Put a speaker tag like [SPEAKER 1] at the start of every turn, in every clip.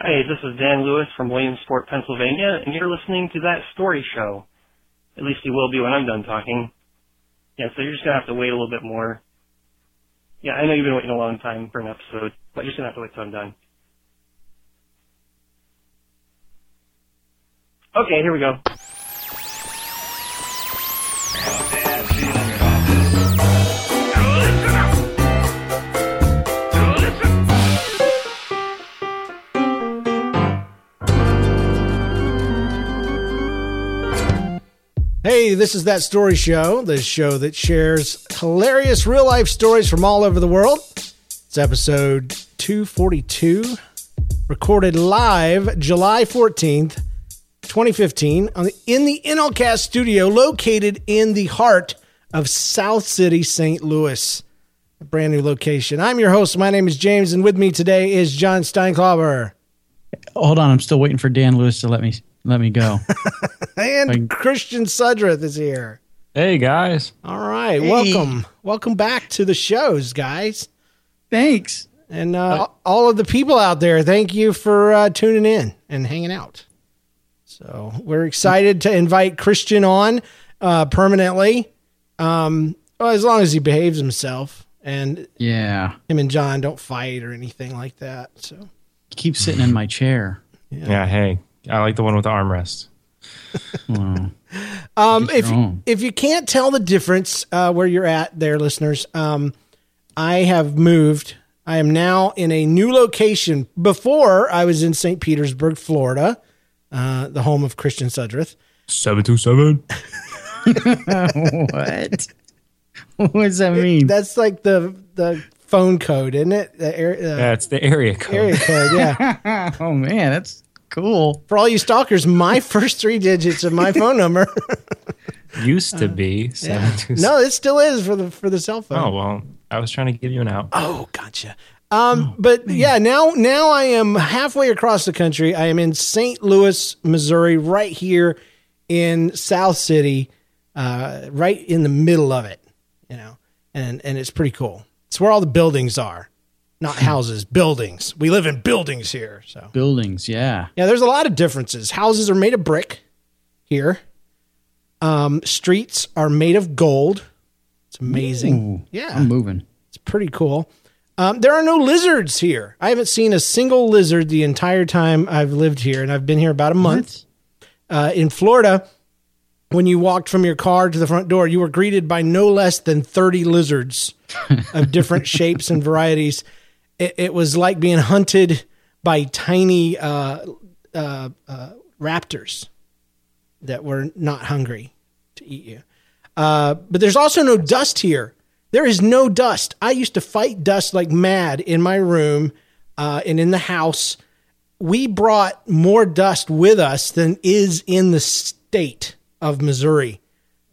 [SPEAKER 1] Hi, this is Dan Lewis from Williamsport, Pennsylvania, and you're listening to That Story Show. At least you will be when I'm done talking. Yeah, so you're just gonna have to wait a little bit more. Yeah, I know you've been waiting a long time for an episode, but you're just gonna have to wait till I'm done. Okay, here we go.
[SPEAKER 2] Hey, this is That Story Show, the show that shares hilarious real life stories from all over the world. It's episode 242, recorded live July 14th, 2015, on the, in the NLCast studio located in the heart of South City, St. Louis. A brand new location. I'm your host. My name is James, and with me today is John Steinklauber.
[SPEAKER 3] Hold on, I'm still waiting for Dan Lewis to let me let me go.
[SPEAKER 2] And
[SPEAKER 3] Thank-
[SPEAKER 2] Christian Sudreth is here.
[SPEAKER 4] Hey guys.
[SPEAKER 2] All right, welcome. Welcome back to the shows, guys.
[SPEAKER 3] Thanks.
[SPEAKER 2] And uh, all of the people out there, thank you for uh, tuning in and hanging out. So we're excited to invite Christian on uh, permanently, um, well, as long as he behaves himself and
[SPEAKER 3] Yeah.
[SPEAKER 2] him and John don't fight or anything like that. So
[SPEAKER 3] Keep sitting in my chair.
[SPEAKER 4] Yeah. hey. I like the one with the armrest.
[SPEAKER 3] Wow.
[SPEAKER 2] Um, if
[SPEAKER 3] their own.
[SPEAKER 2] if you can't tell the difference uh, where you're at, there, listeners, um, I have moved. I am now in a new location. Before I was in St. Petersburg, Florida, uh, the home of Christian Sudreth.
[SPEAKER 4] Seven two seven.
[SPEAKER 3] what? what does that mean?
[SPEAKER 2] That's like the the phone code, isn't it? The air, uh,
[SPEAKER 4] Yeah, it's the area code.
[SPEAKER 2] area code. Yeah.
[SPEAKER 3] oh man, that's cool.
[SPEAKER 2] For all you stalkers, my first three digits of my phone number.
[SPEAKER 4] Used to be seven two seven.
[SPEAKER 2] no, it still is for the for the cell phone.
[SPEAKER 4] Oh well, I was trying to give you an out.
[SPEAKER 2] Oh, gotcha. Um, but yeah, now now I am halfway across the country. I am in St. Louis, Missouri, right here in South City, uh, right in the middle of it. You know, and and it's pretty cool. It's where all the buildings are, not houses, buildings. We live in buildings here, so
[SPEAKER 3] Buildings, yeah.
[SPEAKER 2] yeah. There's a lot of differences. Houses are made of brick here. Um, streets are made of gold. It's amazing.
[SPEAKER 3] Ooh,
[SPEAKER 2] yeah,
[SPEAKER 3] I'm moving.
[SPEAKER 2] it's pretty cool. Um, there are no lizards here. I haven't seen a single lizard the entire time I've lived here, and I've been here about a month. Uh, in Florida, when you walked from your car to the front door, you were greeted by no less than 30 lizards of different shapes and varieties. It, it was like being hunted by tiny uh, uh, uh, raptors that were not hungry to eat you. Uh, but there's also no dust here. There is no dust. I used to fight dust like mad in my room uh, and in the house. We brought more dust with us than is in the state of Missouri.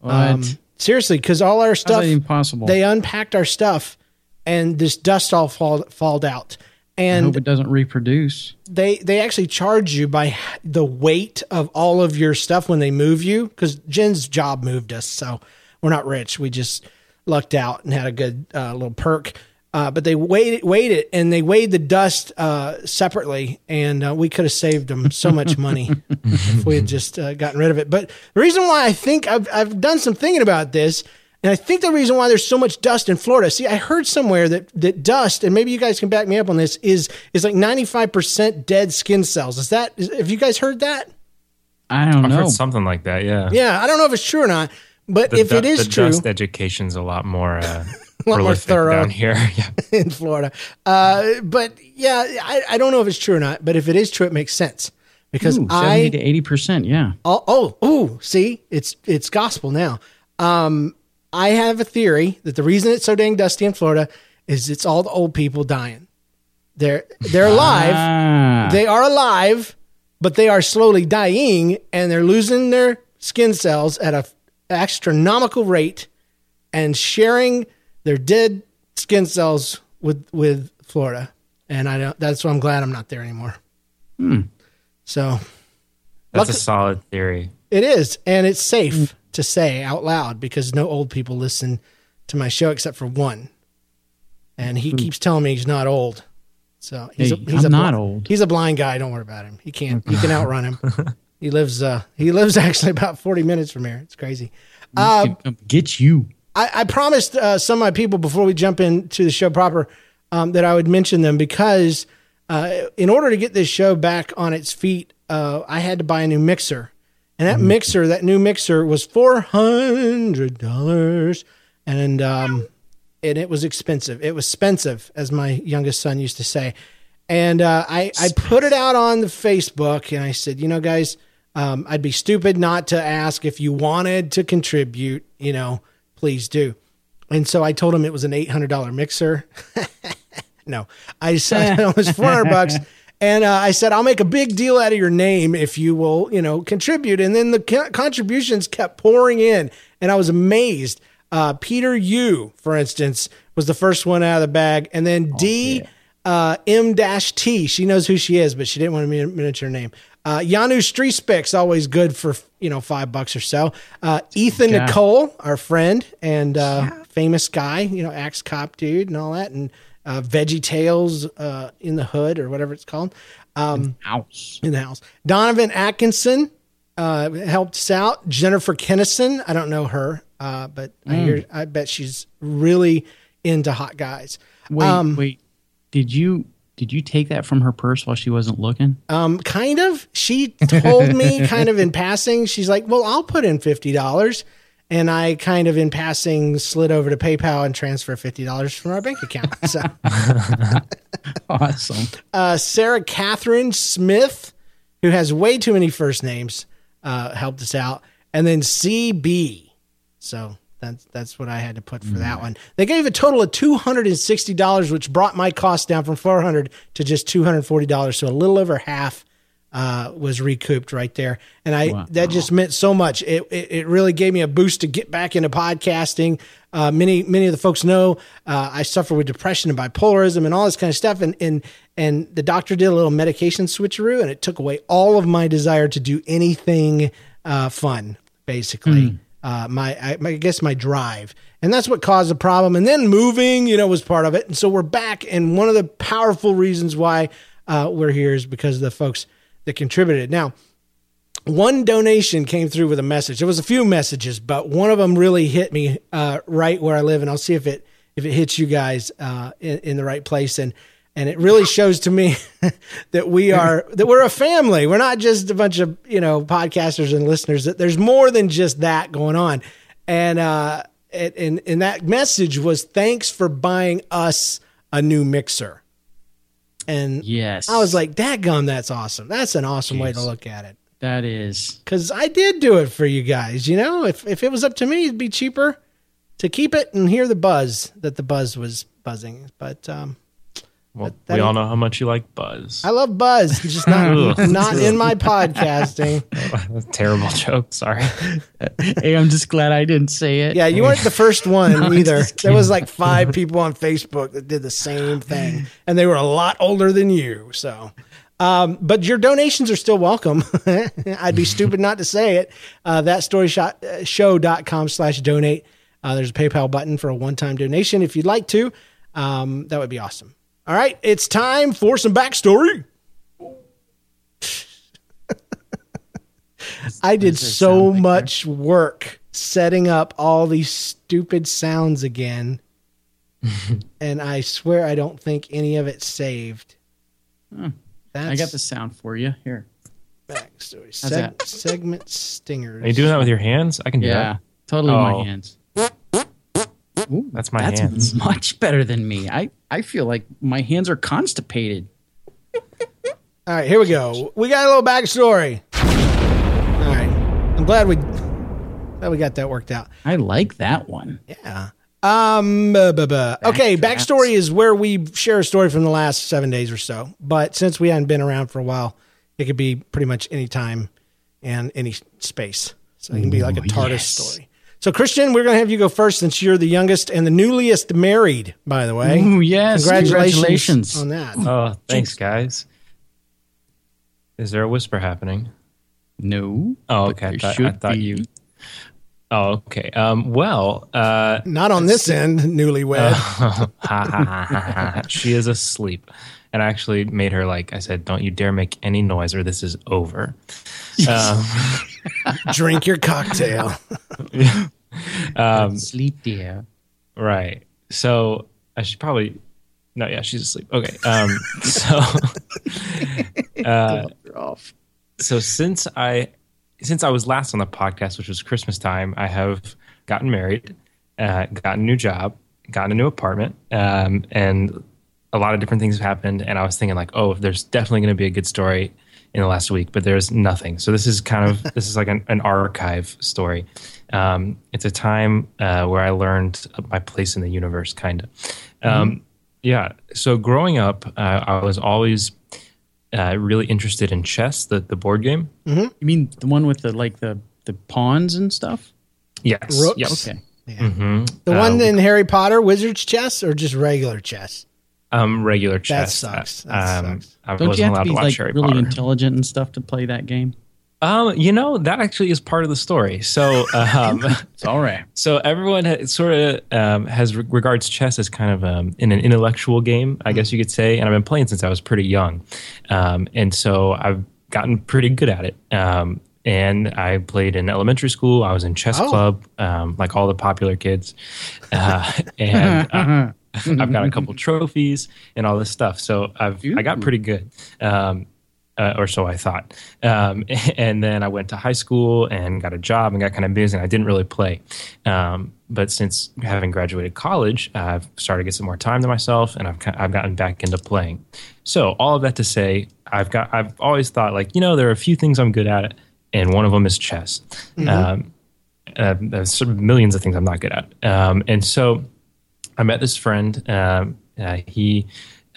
[SPEAKER 2] Um, seriously, because all our stuff
[SPEAKER 3] that even possible?
[SPEAKER 2] they unpacked our stuff, and this dust all fall falled out.
[SPEAKER 3] I
[SPEAKER 2] And
[SPEAKER 3] hope it doesn't reproduce.
[SPEAKER 2] they they actually charge you by the weight of all of your stuff when they move you because Jen's job moved us, so we're not rich. We just lucked out and had a good uh, little perk. Uh, but they weighed it, weighed it, and they weighed the dust uh, separately, and uh, we could have saved them so much money if we had just uh, gotten rid of it. But the reason why I think I've I've done some thinking about this, and I think the reason why there's so much dust in Florida. See, I heard somewhere that that dust, and maybe you guys can back me up on this, is is like 95 percent dead skin cells. Is that? Is, have you guys heard that?
[SPEAKER 3] I don't
[SPEAKER 4] I've
[SPEAKER 3] know.
[SPEAKER 4] heard something like that. Yeah.
[SPEAKER 2] Yeah, I don't know if it's true or not, but
[SPEAKER 4] The
[SPEAKER 2] if
[SPEAKER 4] du-
[SPEAKER 2] it is
[SPEAKER 4] the
[SPEAKER 2] true,
[SPEAKER 4] dust education's a lot more uh,
[SPEAKER 2] more thorough.
[SPEAKER 4] down here. Yeah.
[SPEAKER 2] in Florida. Uh, but yeah, I, I don't know if it's true or not, but if it is true, it makes sense because
[SPEAKER 3] Ooh,
[SPEAKER 2] I
[SPEAKER 3] 70 to 80 percent. Yeah.
[SPEAKER 2] oh oh ooh, see, it's it's gospel now. Um, I have a theory that the reason it's so dang dusty in Florida is it's all the old people dying. They're they're alive.
[SPEAKER 3] Ah,
[SPEAKER 2] They are alive, but they are slowly dying and they're losing their skin cells at a astronomical rate and sharing their dead skin cells with with Florida. And I don't that's why I'm glad I'm not there anymore. So
[SPEAKER 4] That's
[SPEAKER 2] Luck-
[SPEAKER 4] a solid theory.
[SPEAKER 2] it is, and it's safe to say out loud because no old people listen to my show except for one, and he keeps telling me he's not old. So he's
[SPEAKER 3] Hey,
[SPEAKER 2] a, he's a
[SPEAKER 3] not
[SPEAKER 2] bl-
[SPEAKER 3] old.
[SPEAKER 2] He's a blind guy. Don't worry about him. He can't. You can outrun him. he lives. Uh, he lives actually about forty minutes from here. It's crazy. Uh,
[SPEAKER 3] get you.
[SPEAKER 2] I, I promised uh, some of my people before we jump into the show proper um, that I would mention them because uh, in order to get this show back on its feet, uh, I had to buy a new mixer, and that mixer, that new mixer, was four hundred dollars, and um, and it was expensive. It was expensive, as my youngest son used to say. And uh, I I put it out on the Facebook, and I said, you know, guys, um, I'd be stupid not to ask if you wanted to contribute. You know, please do. And so I told him it was an eight hundred dollar mixer. no, I said it was four hundred bucks. And uh, I said, I'll make a big deal out of your name if you will, you know, contribute. And then the co- contributions kept pouring in, and I was amazed. Uh, Peter Yu, for instance, was the first one out of the bag, and then D uh, M dash T. She knows who she is, but she didn't want to mention her name. Uh, Janu Streespix, always good for you know five bucks or so. Uh, Ethan
[SPEAKER 3] guy.
[SPEAKER 2] Nicolle, our friend and uh, famous guy, you know, axe cop dude and all that, and uh, Veggie Tales uh, in the hood or whatever it's called. Um,
[SPEAKER 3] House.
[SPEAKER 2] in the house. Donovan Atkinson uh, helped us out. Jennifer Kennison, I don't know her, uh, but I hear I bet she's really into hot guys.
[SPEAKER 3] Wait,
[SPEAKER 2] Um,
[SPEAKER 3] wait. Did you did you take that from her purse while she wasn't looking?
[SPEAKER 2] Um, kind of. She told me kind of in passing. She's like, "Well, I'll put in fifty dollars," and I kind of in passing slid over to PayPal and transfer fifty dollars from our bank account. So,
[SPEAKER 3] Awesome.
[SPEAKER 2] uh, Sarah Catherine Smith, who has way too many first names, uh, helped us out, and then CB. So that's that's what I had to put for that one. They gave a total of two hundred and sixty dollars, which brought my cost down from four hundred to just two hundred forty dollars. So a little over half uh, was recouped right there, and I
[SPEAKER 3] Wow.
[SPEAKER 2] that just meant so much. It, it it really gave me a boost to get back into podcasting. Uh, many many of the folks know uh, I suffer with depression and bipolarism and all this kind of stuff, and and and the doctor did a little medication switcheroo, and it took away all of my desire to do anything uh, fun, basically. Uh, my, I, my- I guess my drive, and that's what caused the problem. And then moving, you know, was part of it. And so we're back. And one of the powerful reasons why uh, we're here is because of the folks that contributed. Now, one donation came through with a message. There was a few messages, but one of them really hit me uh, right where I live, and I'll see if it if it hits you guys uh, in, in the right place. And and it really shows to me that we are that we're a family. We're not just a bunch of you know podcasters and listeners. That there's more than just that going on. And uh, and and, and that message was thanks for buying us a new mixer. And
[SPEAKER 3] Yes.
[SPEAKER 2] I was like, that gum, that's awesome. That's an awesome way to look at it
[SPEAKER 3] that is.
[SPEAKER 2] because I did do it for you guys. You know, if if it was up to me, it'd be cheaper to keep it and hear the buzz that the buzz was buzzing. But um,
[SPEAKER 4] Well,
[SPEAKER 2] that
[SPEAKER 4] we all know how much you like Buzz.
[SPEAKER 2] I love buzz, it's just not not in my podcasting.
[SPEAKER 4] Terrible joke. Sorry.
[SPEAKER 3] hey, I'm just glad I didn't say it.
[SPEAKER 2] Yeah, you weren't the first one
[SPEAKER 3] I'm
[SPEAKER 2] either.
[SPEAKER 3] just
[SPEAKER 2] There was like five people on Facebook that did the same thing, and they were a lot older than you. So. Um, but your donations are still welcome. I'd be stupid not to say it. Uh, that story shot, uh, show.com slash donate. Uh, there's a PayPal button for a one time donation if you'd like to. Um, that would be awesome. All right, it's time for some backstory. I did so
[SPEAKER 3] sound like
[SPEAKER 2] much work setting up all these stupid sounds again. and I swear I don't think any of it saved. That's
[SPEAKER 3] I got the sound for you here.
[SPEAKER 2] backstory. Seg- segment stingers.
[SPEAKER 4] Are you doing that with your hands? I can do
[SPEAKER 3] Yeah,
[SPEAKER 4] that.
[SPEAKER 3] totally
[SPEAKER 4] Oh.
[SPEAKER 3] my hands. Ooh,
[SPEAKER 4] That's my
[SPEAKER 3] that's
[SPEAKER 4] hands.
[SPEAKER 3] much better than me. I, I feel like my hands are constipated.
[SPEAKER 2] All right, here we go. We got a little backstory. All right, I'm glad we glad we got that worked out.
[SPEAKER 3] I like that one.
[SPEAKER 2] Yeah. Um, buh, buh, buh. okay,
[SPEAKER 3] Backdrafts.
[SPEAKER 2] backstory is where we share a story from the last seven days or so. But since we hadn't been around for a while, it could be pretty much any time and any space. So it can be like a TARDIS
[SPEAKER 3] yes.
[SPEAKER 2] story. So, Christian, we're going to have you go first since you're the youngest and the newliest married, by the way.
[SPEAKER 3] Ooh, yes.
[SPEAKER 2] Congratulations,
[SPEAKER 3] Congratulations.
[SPEAKER 2] on that.
[SPEAKER 4] Oh, thanks, guys. Is there a whisper happening?
[SPEAKER 3] No.
[SPEAKER 4] Oh, okay. I thought, I thought you. Oh, okay. Um, well, uh,
[SPEAKER 2] Not on this end, newlywed.
[SPEAKER 4] ha. she is asleep, and I actually made her like I said, "Don't you dare make any noise, or this is over." Um,
[SPEAKER 2] Drink your cocktail.
[SPEAKER 4] um,
[SPEAKER 3] Sleep, dear.
[SPEAKER 4] Right. So I should probably. No, yeah, she's asleep. Okay. Um. So. uh,
[SPEAKER 3] off.
[SPEAKER 4] so since I, since I was last on the podcast, which was Christmas time, I have gotten married, uh, gotten a new job, gotten a new apartment, um, and a lot of different things have happened. And I was thinking like, oh, there's definitely going to be a good story in the last week, but there's nothing. So this is kind of this is like an, an archive story. Um, it's a time uh, where I learned my place in the universe, kind of. Um, Yeah. So growing up, uh, I was always uh, really interested in chess, the the board game.
[SPEAKER 3] You mean the one with the like the the pawns and stuff?
[SPEAKER 4] Yes.
[SPEAKER 2] Rooks?
[SPEAKER 4] Yep.
[SPEAKER 3] Okay.
[SPEAKER 4] hmm
[SPEAKER 2] The one in Harry Potter, Wizard's chess, or just regular chess?
[SPEAKER 4] Um, regular chess.
[SPEAKER 2] sucks. That
[SPEAKER 4] um,
[SPEAKER 2] sucks.
[SPEAKER 4] I
[SPEAKER 3] Don't
[SPEAKER 4] wasn't
[SPEAKER 3] you have
[SPEAKER 4] allowed
[SPEAKER 3] to
[SPEAKER 4] to
[SPEAKER 3] be
[SPEAKER 4] watch
[SPEAKER 3] like
[SPEAKER 4] Harry
[SPEAKER 3] really
[SPEAKER 4] Potter.
[SPEAKER 3] intelligent and stuff to play that game?
[SPEAKER 4] Um, you know that actually is part of the story. So, um,
[SPEAKER 3] It's all right.
[SPEAKER 4] so everyone ha- sort of um, has re- regards chess as kind of um, in an intellectual game, I guess you could say. And I've been playing since I was pretty young, um, and so I've gotten pretty good at it. Um, and I played in elementary school. I was in chess
[SPEAKER 2] Oh.
[SPEAKER 4] club, um, like all the popular kids, uh, and. Uh, I've got a couple trophies and all this stuff. So I've I got pretty good, um, uh, or so I thought. Um, and then I went to high school and got a job and got kind of busy. And I didn't really play. Um, but since having graduated college, I've started to get some more time to myself, and I've I've gotten back into playing. So all of that to say, I've got I've always thought like you know there are a few things I'm good at, and one of them is chess. Um, uh, there's sort of millions of things I'm not good at. Um, and so I met this friend. Um, uh, he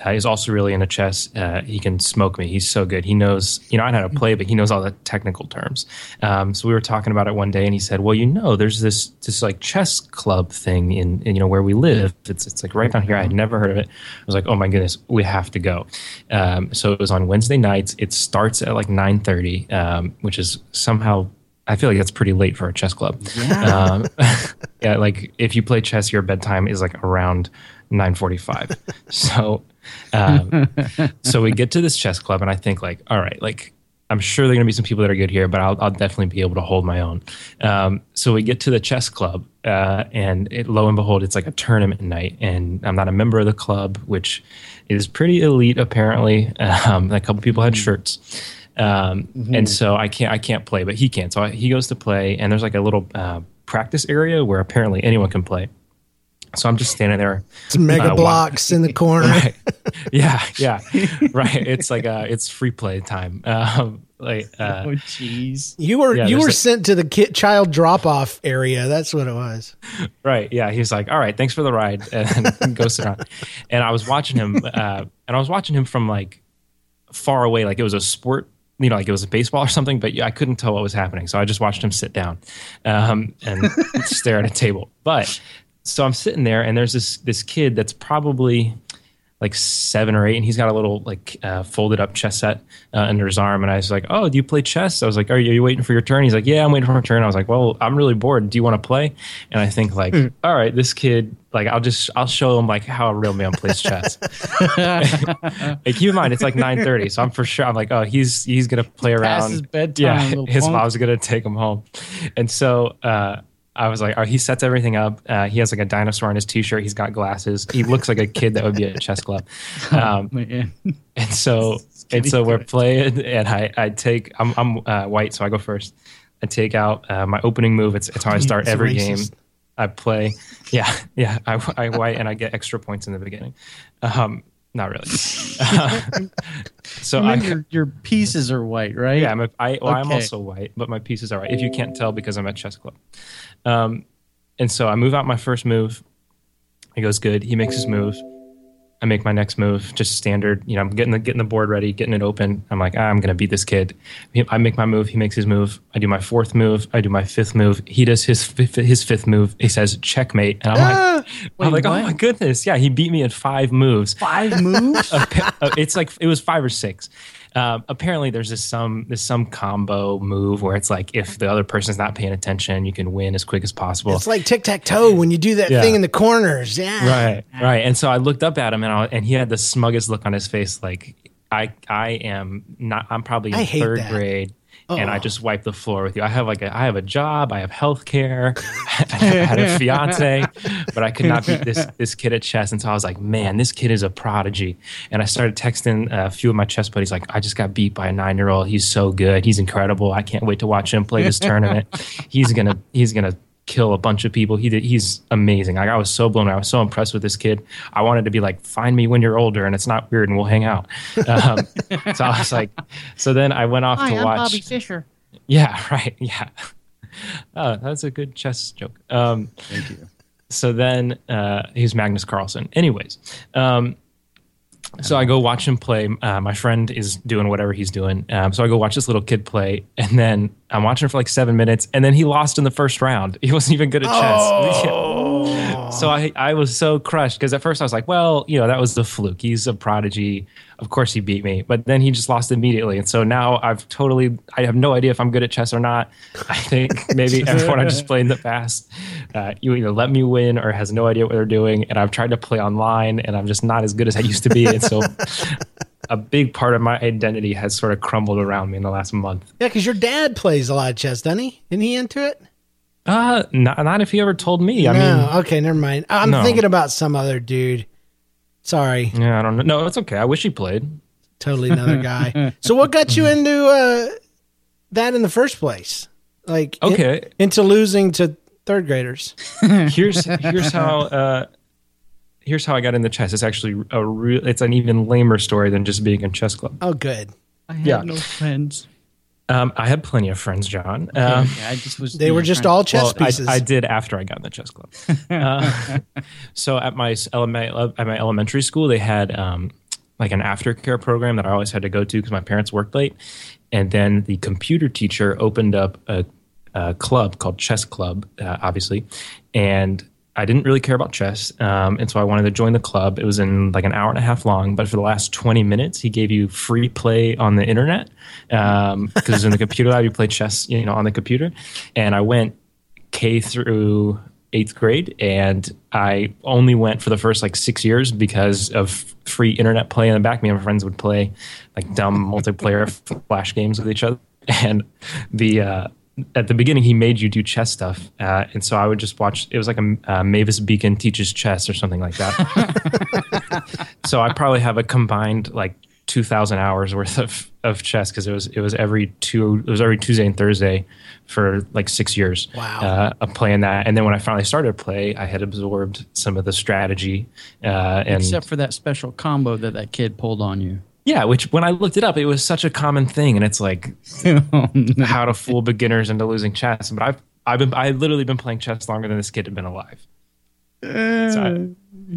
[SPEAKER 4] uh, is also really into chess. Uh, he can smoke me. He's so good. He knows, you know, I know how to play, but he knows all the technical terms. Um, so we were talking about it one day, and he said, "Well, you know, there's this this like chess club thing in, in you know where we live. It's it's like right down here. I had never heard of it. I was like, oh my goodness, we have to go. Um, so it was on Wednesday nights. It starts at like nine thirty, um, which is somehow. I feel like that's pretty late for a chess club. Um, yeah, like if you play chess, your bedtime is like around nine forty-five. so, um, so we get to this chess club, and I think like, all right, like I'm sure there are gonna be some people that are good here, but I'll, I'll definitely be able to hold my own. Um, so we get to the chess club, uh, and it, lo and behold, it's like a tournament night, and I'm not a member of the club, which is pretty elite apparently. Um, a couple people had shirts. Um, and so I can't I can't play, but he can. So I, he goes to play, and there's like a little uh, practice area where apparently anyone can play. So I'm just standing there.
[SPEAKER 2] It's mega
[SPEAKER 4] Uh,
[SPEAKER 2] blocks in the corner.
[SPEAKER 4] Right. yeah, yeah, right. It's like uh, it's free play time. Um, like uh,
[SPEAKER 3] Oh, jeez.
[SPEAKER 2] You were
[SPEAKER 4] Yeah,
[SPEAKER 2] you were
[SPEAKER 4] a-
[SPEAKER 2] sent to the kid, child drop off area. That's what it was.
[SPEAKER 4] Right. Yeah. He's like, all right, thanks for the ride, and go sit down. And I was watching him, uh, and I was watching him from like far away, like it was a sport, you know, like it was a baseball or something. But I couldn't tell what was happening, so I just watched him sit down um, and stare at a table. But so I'm sitting there, and there's this this kid that's probably like seven or eight, and he's got a little like uh, folded up chess set uh, under his arm. And I was like, "Oh, do you play chess?" I was like, "Are you, are you waiting for your turn?" He's like, "Yeah, I'm waiting for my turn." I was like, "Well, I'm really bored. Do you want to play?" And I think like, "All right, this kid, like, I'll just I'll show him like how a real man plays chess." like, keep in mind, it's like 9:30, so I'm for sure. I'm like, "Oh, he's he's gonna play around."
[SPEAKER 3] his bedtime,
[SPEAKER 4] Yeah, his
[SPEAKER 3] punk.
[SPEAKER 4] mom's gonna take him home, and so. uh I was like, oh, he sets everything up. Uh, he has like a dinosaur on his t-shirt. He's got glasses. He looks like a kid that would be at a chess club. Um,
[SPEAKER 3] Man.
[SPEAKER 4] and so and so we're playing, and I I take I'm I'm uh, white, so I go first. I take out uh, my opening move. It's, it's how I start
[SPEAKER 2] It's
[SPEAKER 4] every
[SPEAKER 2] racist.
[SPEAKER 4] game. I play, yeah, yeah. I, I white and I get extra points in the beginning. Um, not really. so I
[SPEAKER 3] your, your pieces are white, right?
[SPEAKER 4] yeah, I'm a, I, well, I'm also white, but my pieces are white. If you can't tell, because I'm at chess club. Um, and so I move out my first move, He goes good. He makes his move. I make my next move, just standard. You know, I'm getting the getting the board ready, getting it open. I'm like, ah, I'm gonna beat this kid. I make my move. He makes his move. I do my fourth move. I do my fifth move. He does his fifth, his fifth move. He says checkmate, and I'm
[SPEAKER 2] Ah!
[SPEAKER 4] like, I'm like, oh my goodness, yeah, he beat me in five moves.
[SPEAKER 3] Five moves?
[SPEAKER 4] Uh, it's like it was five or six. Um, apparently, there's this some there's some combo move where it's like if the other person's not paying attention, you can win as quick as possible.
[SPEAKER 2] It's like tic tac toe when you do that
[SPEAKER 4] Yeah.
[SPEAKER 2] thing in the corners. Yeah.
[SPEAKER 4] right right and so i looked up at him and, I, and he had the smuggest look on his face like i i am not i'm probably in third
[SPEAKER 2] that.
[SPEAKER 4] grade and
[SPEAKER 2] Oh.
[SPEAKER 4] I just wipe the floor with you. I have like a, I have a job, I have health care, I had a fiance, but I could not beat this this kid at chess. And so I was like, man, this kid is a prodigy. And I started texting uh, a few of my chess buddies, like, I just got beat by a nine year old. He's so good. He's incredible. I can't wait to watch him play this tournament. He's gonna he's gonna kill a bunch of people. He did, he's amazing. Like I was so blown. away. I was so impressed with this kid. I wanted to be like, find me when you're older, and it's not weird, and we'll hang out. Um, so I was like, so then I went off
[SPEAKER 3] Hi,
[SPEAKER 4] to
[SPEAKER 3] I'm
[SPEAKER 4] watch.
[SPEAKER 3] Bobby Fischer.
[SPEAKER 4] Yeah, right. Yeah. Oh, that's a good chess joke. Um,
[SPEAKER 3] Thank you.
[SPEAKER 4] so then uh, he's Magnus Carlsen. Anyways, um, so I go watch him play. Uh, my friend is doing whatever he's doing. Um, so I go watch this little kid play, and then I'm watching for like seven minutes, and then he lost in the first round. He wasn't even good at chess. so I, I was so crushed because at first I was like, well, you know, that was the fluke. He's a prodigy. Of course he beat me, but then he just lost immediately. And so now I've totally, I have no idea if I'm good at chess or not. I think maybe everyone I just played in the past, uh, you either let me win or has no idea what they're doing. And I've tried to play online and I'm just not as good as I used to be. And so a big part of my identity has sort of crumbled around me in the last month.
[SPEAKER 2] Yeah, because your dad plays a lot of chess, doesn't he? Isn't he into it?
[SPEAKER 4] Uh, not, not if he ever told me. I
[SPEAKER 2] no.
[SPEAKER 4] mean,
[SPEAKER 2] okay, never mind. I'm
[SPEAKER 4] no.
[SPEAKER 2] thinking about some other dude. Sorry,
[SPEAKER 4] yeah, I don't know. No, it's okay. I wish he played.
[SPEAKER 2] totally another guy. so, what got you into uh, that in the first place? Like, in-
[SPEAKER 4] Okay.
[SPEAKER 2] into losing to third graders.
[SPEAKER 4] here's here's how uh, here's how I got into chess. It's actually a real. It's an even lamer story than just being in chess club.
[SPEAKER 2] Oh, good.
[SPEAKER 3] I have
[SPEAKER 4] Yeah.
[SPEAKER 3] no friends.
[SPEAKER 4] Um, I had plenty of friends, John. Um,
[SPEAKER 3] Yeah, I just was.
[SPEAKER 2] They were just
[SPEAKER 3] trying-
[SPEAKER 2] all chess
[SPEAKER 4] well,
[SPEAKER 2] pieces.
[SPEAKER 4] I did after I got in the chess club. Uh, so at my elema- at my elementary school, they had um, like an aftercare program that I always had to go to because my parents worked late. And then the computer teacher opened up a, a club called Chess Club, uh, obviously, and I didn't really care about chess, um, and so I wanted to join the club. It was in like an hour and a half long, but for the last twenty minutes, he gave you free play on the internet because it was in the computer lab you play chess, you know, on the computer. And I went K through eighth grade, and I only went for the first like six years because of free internet play in the back. Me and my friends would play like dumb multiplayer flash games with each other, and the uh, at the beginning he made you do chess stuff, uh, and so I would just watch. It was like a uh, Mavis Beacon teaches chess or something like that. so I probably have a combined like two thousand hours worth of, of chess because it was it was every two it was every Tuesday and Thursday for like six years.
[SPEAKER 2] Wow.
[SPEAKER 4] Uh, of playing that, and then when I finally started to play, I had absorbed some of the strategy uh, and
[SPEAKER 3] Except for that special combo that that kid pulled on you.
[SPEAKER 4] Yeah, which when I looked it up, it was such a common thing, and it's like how to fool beginners into losing chess. But I've I've been I literally been playing chess longer than this kid had been alive. So I,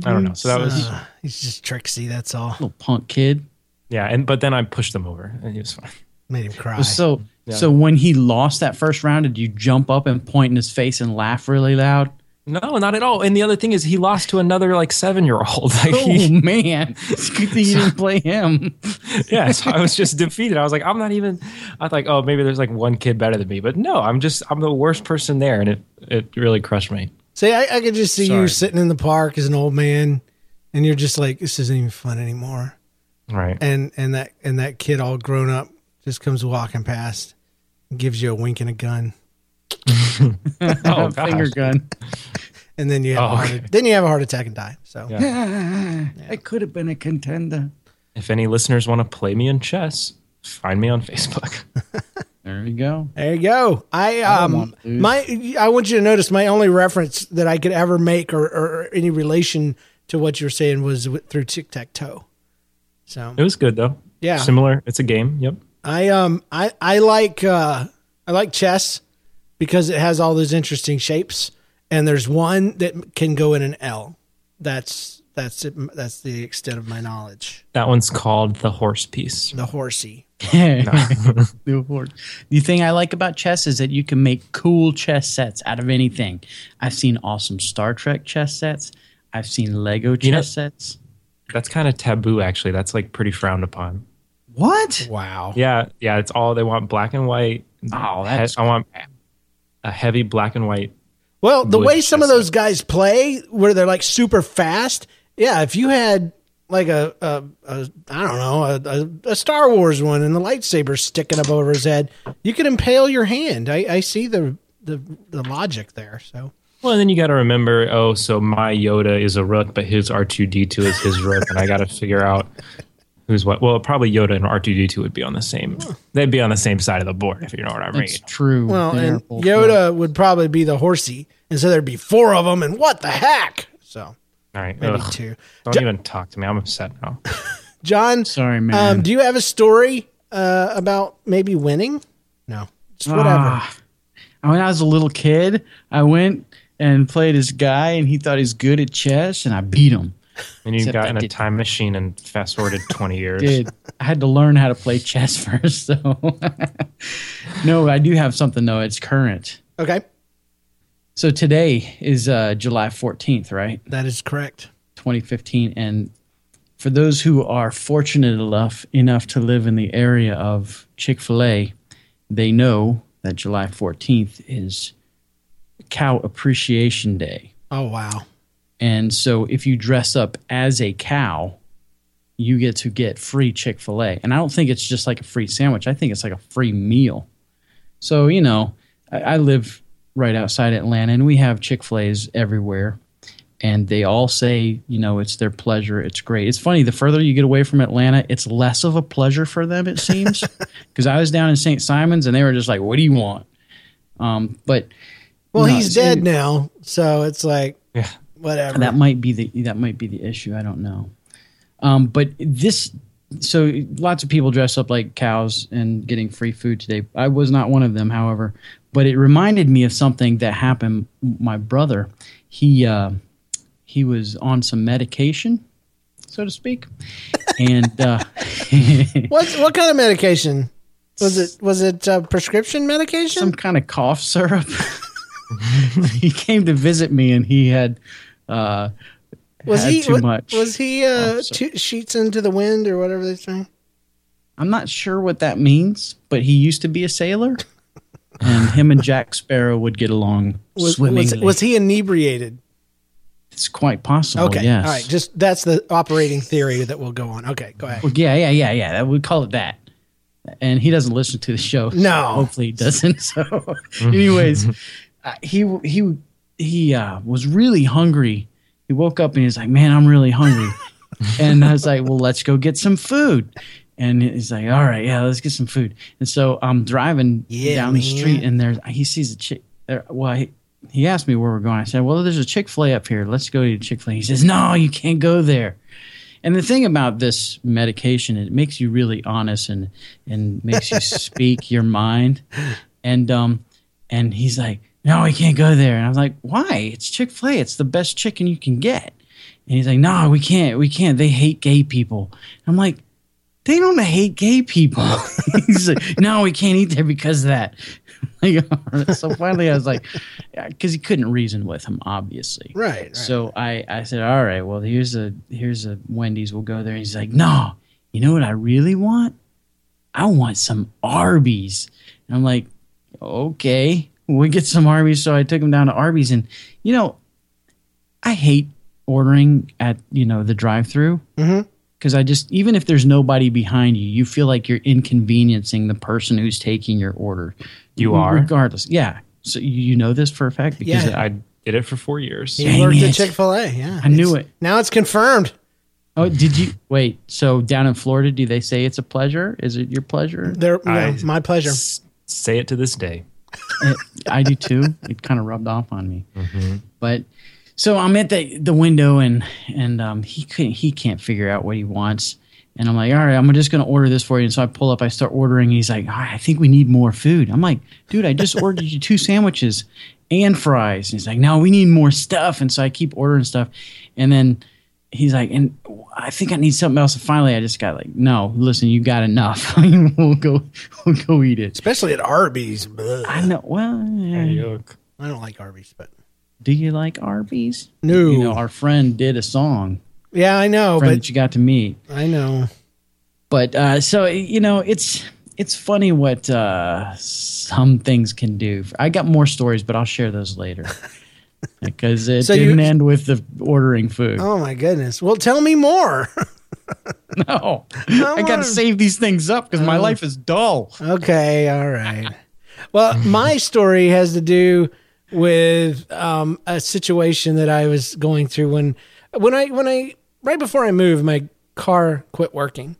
[SPEAKER 4] I don't know. So that was
[SPEAKER 2] Uh, he's just tricksy. That's all.
[SPEAKER 3] Little punk kid.
[SPEAKER 4] yeah, and but then I pushed him over, and he was fine.
[SPEAKER 2] Made him cry.
[SPEAKER 3] So, so when he lost that first round, did you jump up and point in his face and laugh really loud?
[SPEAKER 4] No, not at all. And the other thing is, he lost to another like seven year old. Like,
[SPEAKER 3] Oh
[SPEAKER 4] he,
[SPEAKER 3] man, it's good thing you didn't play him.
[SPEAKER 4] yeah. So I was just defeated. I was like, I'm not even. I was like, oh, maybe there's like one kid better than me, but no, I'm just I'm the worst person there, and it it really crushed me.
[SPEAKER 2] See, I, I could just see you sitting in the park as an old man, and you're just like, this isn't even fun anymore.
[SPEAKER 4] Right.
[SPEAKER 2] And and that and that kid all grown up just comes walking past, gives you a wink and a gun,
[SPEAKER 4] oh,
[SPEAKER 3] Finger gun.
[SPEAKER 2] and then you have
[SPEAKER 4] Oh,
[SPEAKER 2] a heart,
[SPEAKER 4] okay.
[SPEAKER 2] then you have a heart attack and die. So
[SPEAKER 4] Yeah.
[SPEAKER 3] I could have been a contender.
[SPEAKER 4] If any listeners want to play me in chess, find me on Facebook.
[SPEAKER 3] There you go.
[SPEAKER 2] there you go. I um
[SPEAKER 3] want
[SPEAKER 2] my I want you to notice my only reference that I could ever make or, or any relation to what you're saying was through tic tac toe. So
[SPEAKER 4] It was good though.
[SPEAKER 2] Yeah.
[SPEAKER 4] Similar. It's a game. Yep.
[SPEAKER 2] I um I I like uh I like chess because it has all those interesting shapes and there's one that can go in an L that's that's it, that's the extent of my knowledge.
[SPEAKER 4] That one's called the horse piece.
[SPEAKER 2] The horsey.
[SPEAKER 3] the thing I like about chess is that you can make cool chess sets out of anything. I've seen awesome Star Trek chess sets. I've seen Lego chess
[SPEAKER 4] You know-
[SPEAKER 3] sets.
[SPEAKER 4] That's kind of taboo, actually. That's like pretty frowned upon.
[SPEAKER 3] What?
[SPEAKER 2] Wow.
[SPEAKER 4] Yeah, yeah. It's all they want black and white.
[SPEAKER 3] Oh,
[SPEAKER 4] He-
[SPEAKER 3] that's
[SPEAKER 4] I want a heavy black and white.
[SPEAKER 2] Well, the way some of those guys play, where they're like super fast, yeah. If you had like a, a, a I don't know, a, a, Star Wars one and the lightsaber sticking up over his head, you could impale your hand. I, I see the, the the logic there. So
[SPEAKER 4] Well, then you got to remember. Oh, so my Yoda is a rook, but his R two D two is his rook, and I got to figure out who's what. Well, probably Yoda and R two D two would be on the same. They'd be on the same side of the board, if you know what I mean.
[SPEAKER 3] That's true.
[SPEAKER 2] well,
[SPEAKER 3] They are
[SPEAKER 2] and
[SPEAKER 3] both
[SPEAKER 2] Yoda would probably be the horsey, and so there'd be four of them, and what the heck? So
[SPEAKER 4] All right,
[SPEAKER 2] maybe
[SPEAKER 4] ugh.
[SPEAKER 2] two.
[SPEAKER 4] Don't
[SPEAKER 2] Jo-
[SPEAKER 4] even talk to me. I'm upset now.
[SPEAKER 2] John,
[SPEAKER 3] Sorry, man.
[SPEAKER 2] um, do you have a story uh, about maybe winning? No, just whatever.
[SPEAKER 3] Ah. when I was a little kid, I went and played this guy, and he thought he's good at chess, and I beat him.
[SPEAKER 4] And you
[SPEAKER 3] Except
[SPEAKER 4] got
[SPEAKER 3] I
[SPEAKER 4] in a
[SPEAKER 3] did-
[SPEAKER 4] time machine and fast forwarded 20 years.
[SPEAKER 3] Dude, I had to learn how to play chess first, though. no, I do have something though. It's current.
[SPEAKER 2] Okay,
[SPEAKER 3] So today is uh, July fourteenth, right?
[SPEAKER 2] that is correct.
[SPEAKER 3] 2015 and for those who are fortunate enough enough to live in the area of Chick-fil-A, they know that July 14th is Cow Appreciation Day.
[SPEAKER 2] Oh wow.
[SPEAKER 3] And so if you dress up as a cow, you get to get free Chick-fil-A. And I don't think it's just like a free sandwich. I think it's like a free meal. So, you know, I, I live right outside Atlanta and we have Chick-fil-A's everywhere. And they all say, you know, it's their pleasure. It's great. It's funny, the further you get away from Atlanta, it's less of a pleasure for them, it seems. Because I was down in St. Simon's and they were just like, what do you want? Um, but
[SPEAKER 2] Well,
[SPEAKER 3] No,
[SPEAKER 2] he's
[SPEAKER 3] see-
[SPEAKER 2] dead now, so it's like
[SPEAKER 4] Yeah.
[SPEAKER 2] Whatever.
[SPEAKER 3] that might be the that might be the issue. I don't know. Um, but this, so lots of people dress up like cows and getting free food today. I was not one of them, however. But it reminded me of something that happened. My brother, he uh, he was on some medication, so to speak, and uh,
[SPEAKER 2] what what kind of medication was it? Was it uh, prescription medication?
[SPEAKER 3] some kind of cough syrup. he came to visit me, and he had. Uh,
[SPEAKER 2] was he
[SPEAKER 3] too much?
[SPEAKER 2] Was he uh,
[SPEAKER 3] Oh,
[SPEAKER 2] two sheets into the wind or whatever they say?
[SPEAKER 3] I'm not sure what that means, but he used to be a sailor, and him and Jack Sparrow would get along
[SPEAKER 2] Was,
[SPEAKER 3] swimmingly.
[SPEAKER 2] was was he inebriated?
[SPEAKER 3] it's quite possible.
[SPEAKER 2] Okay,
[SPEAKER 3] yes.
[SPEAKER 2] all right. Just that's the operating theory that we'll go on. Okay, go ahead.
[SPEAKER 3] Well, yeah, yeah, yeah, yeah. That we call it that. And he doesn't listen to the show. so
[SPEAKER 2] No.
[SPEAKER 3] hopefully he doesn't. So, anyways, uh, he he he uh, was really hungry. He woke up and he's like, "Man, I'm really hungry." and I was like, "Well, let's go get some food." And he's like, "All right, yeah, let's get some food." And so I'm driving
[SPEAKER 2] Yeah,
[SPEAKER 3] down the street, and there's he sees a chick. Uh, well, he, he asked me where we're going. I said, "Well, there's a Chick Fil A up here. Let's go to Chick Fil A." He says, "No, you can't go there." And the thing about this medication, it makes you really honest and and makes you speak your mind. And um, and he's like, "No, we can't go there." And I was like, "Why? It's Chick Fil A. It's the best chicken you can get." And he's like, "No, we can't. We can't. They hate gay people." I'm like, "They don't hate gay people." he's like, "No, we can't eat there because of that." like, so finally, I was like, because he couldn't reason with him, obviously.
[SPEAKER 2] Right. right.
[SPEAKER 3] So I, I said, all right, well, here's a here's a Wendy's. We'll go there. And he's like, no, you know what I really want? I want some Arby's. And I'm like, okay, we'll get some Arby's. So I took him down to Arby's, and you know, I hate ordering at you know the drive-through
[SPEAKER 2] Mhm.
[SPEAKER 3] because I just even if there's nobody behind you, you feel like you're inconveniencing the person who's taking your order.
[SPEAKER 4] You are?
[SPEAKER 3] regardless. Yeah. So you you know this for a fact because
[SPEAKER 2] Yeah.
[SPEAKER 4] I did it for four years.
[SPEAKER 2] he
[SPEAKER 3] Dang
[SPEAKER 2] worked at. Chick Fil A. Yeah,
[SPEAKER 3] I knew it.
[SPEAKER 2] Now it's confirmed.
[SPEAKER 3] Oh, did you wait? So down in Florida, do they say it's a pleasure? Is it your pleasure?
[SPEAKER 2] There,
[SPEAKER 4] I-
[SPEAKER 2] yeah, my pleasure.
[SPEAKER 4] S- say it to this day.
[SPEAKER 3] Uh, I do too. It kind of rubbed off on me. But so I'm at the the window and and um, he couldn't he can't figure out what he wants. And I'm like, all right, I'm just gonna order this for you. And so I pull up, I start ordering. And he's like, right, I think we need more food. I'm like, dude, I just ordered you two sandwiches and fries. And he's like, no, we need more stuff. And so I keep ordering stuff. And then he's like, and I think I need something else. And finally, I just got like, no, listen, you got enough. we'll go, we'll go eat it.
[SPEAKER 2] Especially at Arby's. Ugh.
[SPEAKER 3] I know. Well, yeah.
[SPEAKER 2] I don't like Arby's, but
[SPEAKER 3] do you like Arby's?
[SPEAKER 2] no.
[SPEAKER 3] You know, our friend did a song,
[SPEAKER 2] yeah, I know,
[SPEAKER 3] friend
[SPEAKER 2] but
[SPEAKER 3] that you got to meet.
[SPEAKER 2] I know.
[SPEAKER 3] But uh, so you know, it's it's funny what uh, some things can do. I got more stories, but I'll share those later because it
[SPEAKER 2] So
[SPEAKER 3] didn't end with the ordering food.
[SPEAKER 2] Oh my goodness. Well, tell me more.
[SPEAKER 3] No, I got
[SPEAKER 2] wanna-
[SPEAKER 3] save these things up because my
[SPEAKER 2] Oh.
[SPEAKER 3] life is dull.
[SPEAKER 2] Okay, all right. Well, my story has to do with um, a situation that I was going through when when I when I right before I moved, my car quit working.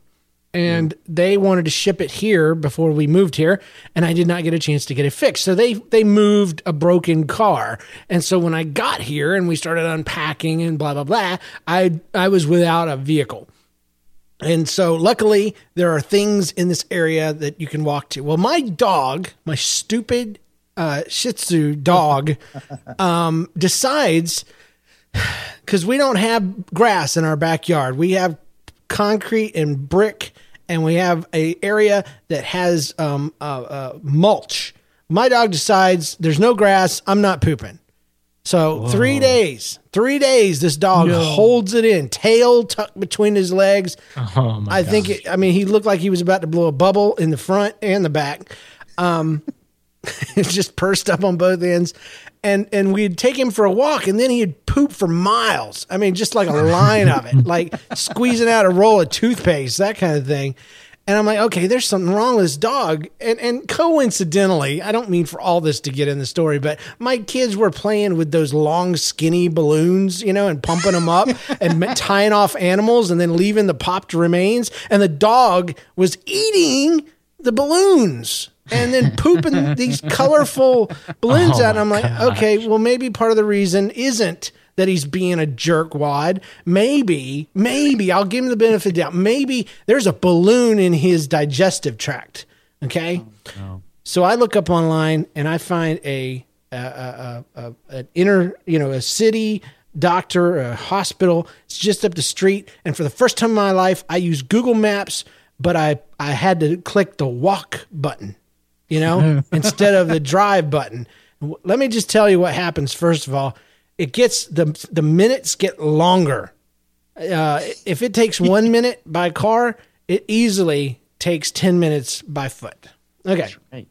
[SPEAKER 2] And they wanted to ship it here before we moved here, and I did not get a chance to get it fixed. So they they moved a broken car, and so when I got here and we started unpacking and blah blah blah, I I was without a vehicle. And so, luckily, there are things in this area that you can walk to. Well, my dog, my stupid uh, Shih Tzu dog, um, decides because we don't have grass in our backyard. We have concrete and brick, and we have a area that has um, uh, uh, mulch. My dog decides there's no grass. I'm not pooping. So three days, three days, this dog holds it in, tail tucked between his legs.
[SPEAKER 4] Oh my
[SPEAKER 2] I think it, I mean he looked like he was about to blow a bubble in the front and the back. Um, just pursed up on both ends, and and we'd take him for a walk, and then he'd poop for miles. I mean, just like a line of it, like squeezing out a roll of toothpaste, that kind of thing. And I'm like, okay, there's something wrong with this dog. And and coincidentally, I don't mean for all this to get in the story, but my kids were playing with those long, skinny balloons, you know, and pumping them up and tying off animals and then leaving the popped remains. And the dog was eating the balloons and then pooping these colorful balloons
[SPEAKER 4] Oh
[SPEAKER 2] out. And I'm like, okay, well, maybe part of the reason isn't that he's being a jerkwad. Maybe, maybe I'll give him the benefit of the doubt. Maybe there's a balloon in his digestive tract. Okay. Oh, so I look up online and I find a, a, a, a, a an inner, you know, a city doctor, a hospital. It's just up the street. And for the first time in my life, I use Google Maps, but I, I had to click the walk button, you know, instead of the drive button. Let me just tell you what happens. First of all, it gets the the minutes get longer. Uh, if it takes one minute by car, it easily takes ten minutes by foot. Okay.
[SPEAKER 3] Right.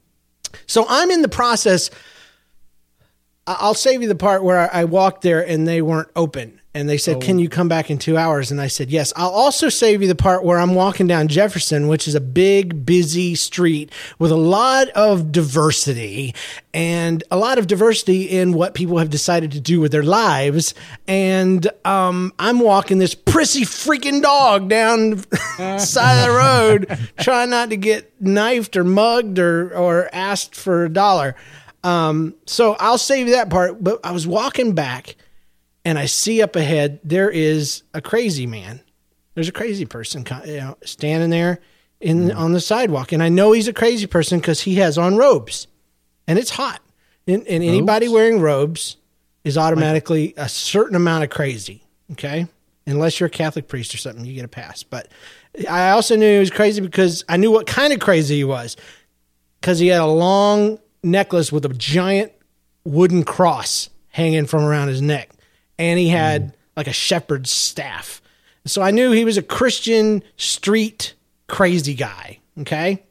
[SPEAKER 2] So I'm in the process. I'll save you the part where I walked there and they weren't open. And they said, Can you come back in two hours? And I said, Yes. I'll also save you the part where I'm walking down Jefferson, which is a big, busy street with a lot of diversity and a lot of diversity in what people have decided to do with their lives. And um, I'm walking this prissy freaking dog down side of the road, trying not to get knifed or mugged or, or asked for a dollar. Um, so I'll save you that part. But I was walking back and I see up ahead there is a crazy man. There's a crazy person you know, standing there in mm-hmm. on the sidewalk, and I know he's a crazy person because he has on robes, and it's hot. And, and anybody wearing robes is automatically a certain amount of crazy. Okay, unless you're a Catholic priest or something, you get a pass. But I also knew he was crazy because I knew what kind of crazy he was because he had a long necklace with a giant wooden cross hanging from around his neck, and he had like a shepherd's staff. So I knew he was a Christian street crazy guy. Okay.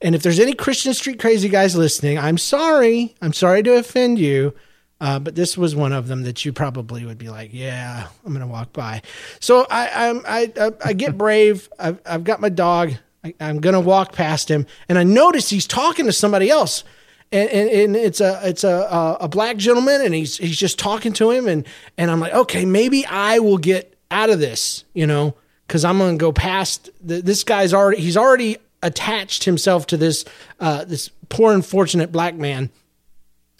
[SPEAKER 2] And if there's any Christian street crazy guys listening, I'm sorry. I'm sorry to offend you. Uh, but this was one of them that you probably would be like, yeah, I'm going to walk by. So I, I'm, I, I, I get brave. I've, I've got my dog. I, I'm going to walk past him and I notice he's talking to somebody else. And, and, and it's a it's a, a black gentleman and he's he's just talking to him and and I'm like okay maybe I will get out of this you know because I'm gonna go past the, this guy's already he's already attached himself to this uh, this poor unfortunate black man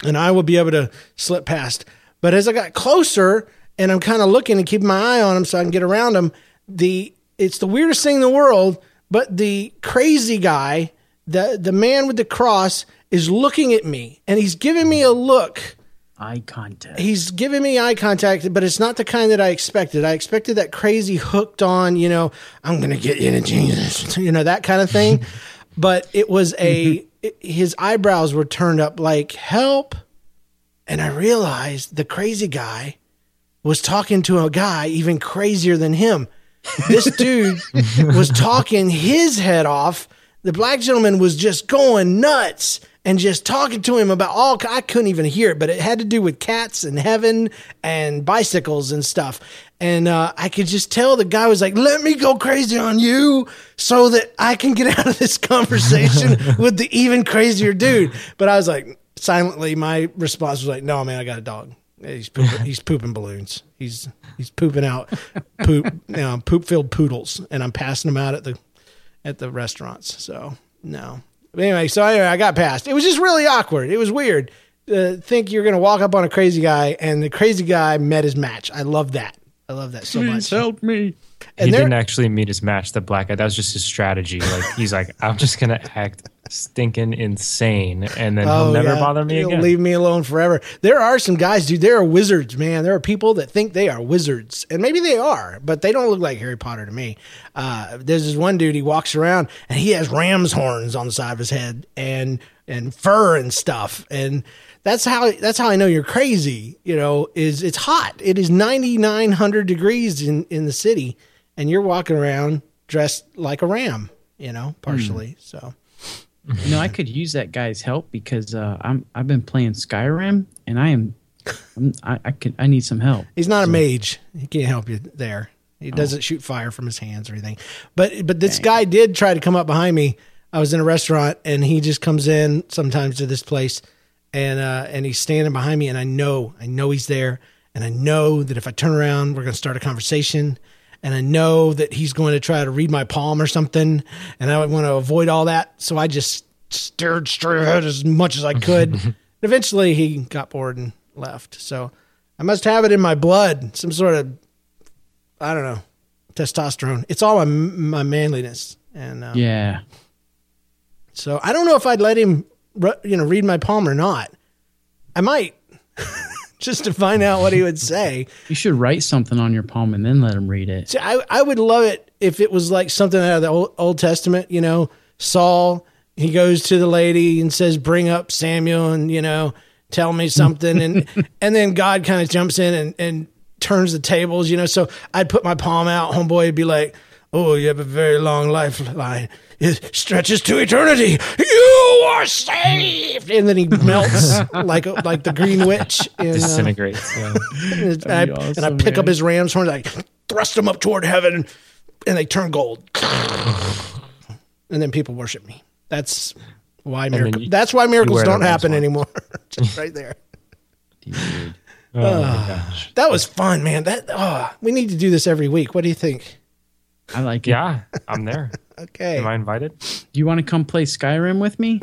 [SPEAKER 2] and I will be able to slip past. But as I got closer and I'm kind of looking and keeping my eye on him so I can get around him, the it's the weirdest thing in the world, but the crazy guy, the the man with the cross is looking at me and he's giving me a look
[SPEAKER 3] eye contact.
[SPEAKER 2] He's giving me eye contact, but it's not the kind that I expected. I expected that crazy hooked on, you know, I'm going to get you to Jesus, you know, that kind of thing. but it was a, mm-hmm. his eyebrows were turned up like, help. And I realized the crazy guy was talking to a guy even crazier than him. This dude was talking his head off. The black gentleman was just going nuts and just talking to him about all I couldn't even hear it, but it had to do with cats and heaven and bicycles and stuff. And uh, I could just tell the guy was like, "Let me go crazy on you, so that I can get out of this conversation with the even crazier dude." But I was like, silently, my response was like, "No, man, I got a dog. He's pooping, he's pooping balloons. He's he's pooping out poop, you know, poop filled poodles, and I'm passing them out at the at the restaurants. So no, anyway, so anyway, I got past. It was just really awkward. It was weird. Uh, think you're gonna walk up on a crazy guy, and the crazy guy met his match. I love that. I love that so much.
[SPEAKER 3] help me.
[SPEAKER 2] And
[SPEAKER 4] he didn't actually meet his match, the black guy. That was just his strategy. Like he's like, I'm just gonna act stinking insane, and then he'll never
[SPEAKER 2] Oh, yeah.
[SPEAKER 4] bother me
[SPEAKER 2] He'll
[SPEAKER 4] again.
[SPEAKER 2] leave me alone forever. There are some guys, dude. There are wizards, man. There are people that think they are wizards, and maybe they are, but they don't look like Harry Potter to me. Uh, there's this one dude. He walks around and he has ram's horns on the side of his head and and fur and stuff, and that's how that's how I know you're crazy. You know, is it's hot. It is 9900 degrees in in the city, and you're walking around dressed like a ram. You know, partially. So.
[SPEAKER 3] You know, I could use that guy's help because uh, I'm I've been playing Skyrim and I am I'm, I I could I need some help.
[SPEAKER 2] He's not a mage. He can't help you there. He doesn't shoot fire from his hands or anything. But but this guy did try to come up behind me. I was in a restaurant and he just comes in sometimes to this place and uh and he's standing behind me and I know I know he's there and I know that if I turn around we're going to start a conversation and I know that he's going to try to read my palm or something and I want to avoid all that. So I just stared straight ahead as much as I could. Eventually he got bored and left. So I must have it in my blood, some sort of I don't know, testosterone. It's all my my manliness, and um,
[SPEAKER 3] Yeah.
[SPEAKER 2] so I don't know if I'd let him, you know, read my palm or not. I might, just to find out what he would say.
[SPEAKER 3] You should write something on your palm and then let him read it.
[SPEAKER 2] See, I I would love it if it was like something out of the Old, Old Testament. You know, Saul he goes to the lady and says, "Bring up Samuel," and you know, tell me something, and and then God kind of jumps in and and turns the tables. You know, so I'd put my palm out, homeboy would be like, "Oh, you have a very long lifeline." It stretches to eternity. You are saved, and then he melts like like the Green Witch. In, uh,
[SPEAKER 4] Disintegrates. yeah.
[SPEAKER 2] and, I,
[SPEAKER 3] be
[SPEAKER 2] and I
[SPEAKER 3] awesome,
[SPEAKER 2] pick up his ram's horns, I thrust them up toward heaven, and they turn gold. and then people worship me. That's why
[SPEAKER 4] then
[SPEAKER 2] miracle,
[SPEAKER 4] you-
[SPEAKER 2] That's why miracles don't happen
[SPEAKER 4] horn.
[SPEAKER 2] anymore. Just right there.
[SPEAKER 3] Dude.
[SPEAKER 4] Oh my gosh.
[SPEAKER 2] That was fun, man. That oh, we need to do this every week. What do you think?
[SPEAKER 3] I like it.
[SPEAKER 4] Yeah, I'm there.
[SPEAKER 2] Okay,
[SPEAKER 4] Am I invited?
[SPEAKER 3] Do you want to come play Skyrim with me?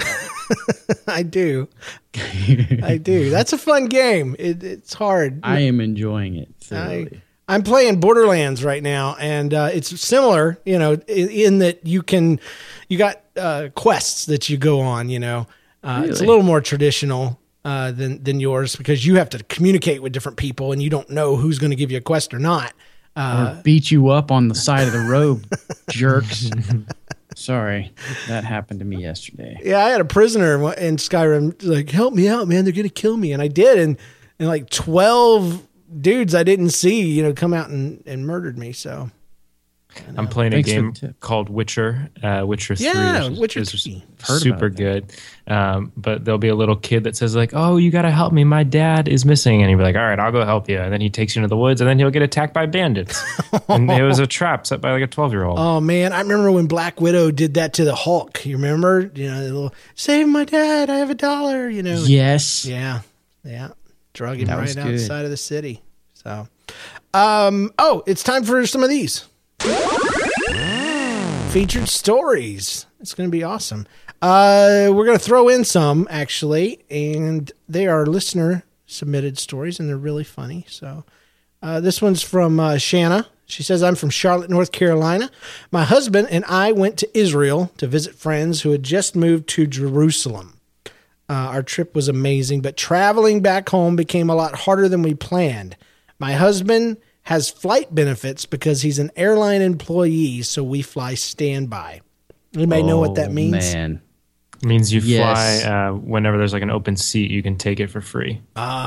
[SPEAKER 2] I do. I do. That's a fun game. It, it's hard.
[SPEAKER 3] I am enjoying it.
[SPEAKER 2] I,
[SPEAKER 3] thoroughly.
[SPEAKER 2] I'm playing Borderlands right now, and uh, it's similar, you know, in, in that you can, you got uh, quests that you go on. You know, uh, it's a little more traditional uh, than than yours because you have to communicate with different people, and you don't know who's going to give you a quest or not. Uh,
[SPEAKER 3] or beat you up on the side of the road, jerks. Sorry, that happened to me yesterday.
[SPEAKER 2] yeah, I had a prisoner in Skyrim like, help me out, man. They're going to kill me, and I did, and and like twelve dudes I didn't see, you know, come out and, and murdered me. So
[SPEAKER 4] I'm playing a
[SPEAKER 3] Thanks for
[SPEAKER 4] game called Witcher, uh, Witcher Three.
[SPEAKER 2] Yeah,
[SPEAKER 4] which is-
[SPEAKER 2] Witcher
[SPEAKER 4] is
[SPEAKER 2] 3.
[SPEAKER 3] Heard
[SPEAKER 4] super good. Um, but there'll be a little kid that says like, "Oh, you gotta help me. My dad is missing," and he'll be like, "All right, I'll go help you." And then he takes you into the woods, and then he'll get attacked by bandits. and it was a trap set by like a 12 year old.
[SPEAKER 2] Oh man, I remember when Black Widow did that to the Hulk. You remember? You know, the little save my dad. I have a dollar. You know.
[SPEAKER 3] Yes.
[SPEAKER 2] Yeah, yeah. Drug him right
[SPEAKER 3] good.
[SPEAKER 2] outside of the city. So, um, oh, it's time for some of these featured stories. It's going to be awesome. Uh, we're going to throw in some actually, and they are listener submitted stories, and they're really funny. So, uh, this one's from uh, Shanna. She says, I'm from Charlotte, North Carolina. My husband and I went to Israel to visit friends who had just moved to Jerusalem. Uh, our trip was amazing, but traveling back home became a lot harder than we planned. My husband has flight benefits because he's an airline employee, so we fly standby. You may know what that
[SPEAKER 3] Oh,
[SPEAKER 2] means.
[SPEAKER 3] Man,
[SPEAKER 4] means you
[SPEAKER 3] Yes.
[SPEAKER 4] fly uh, whenever there's like an open seat, you can take it for free.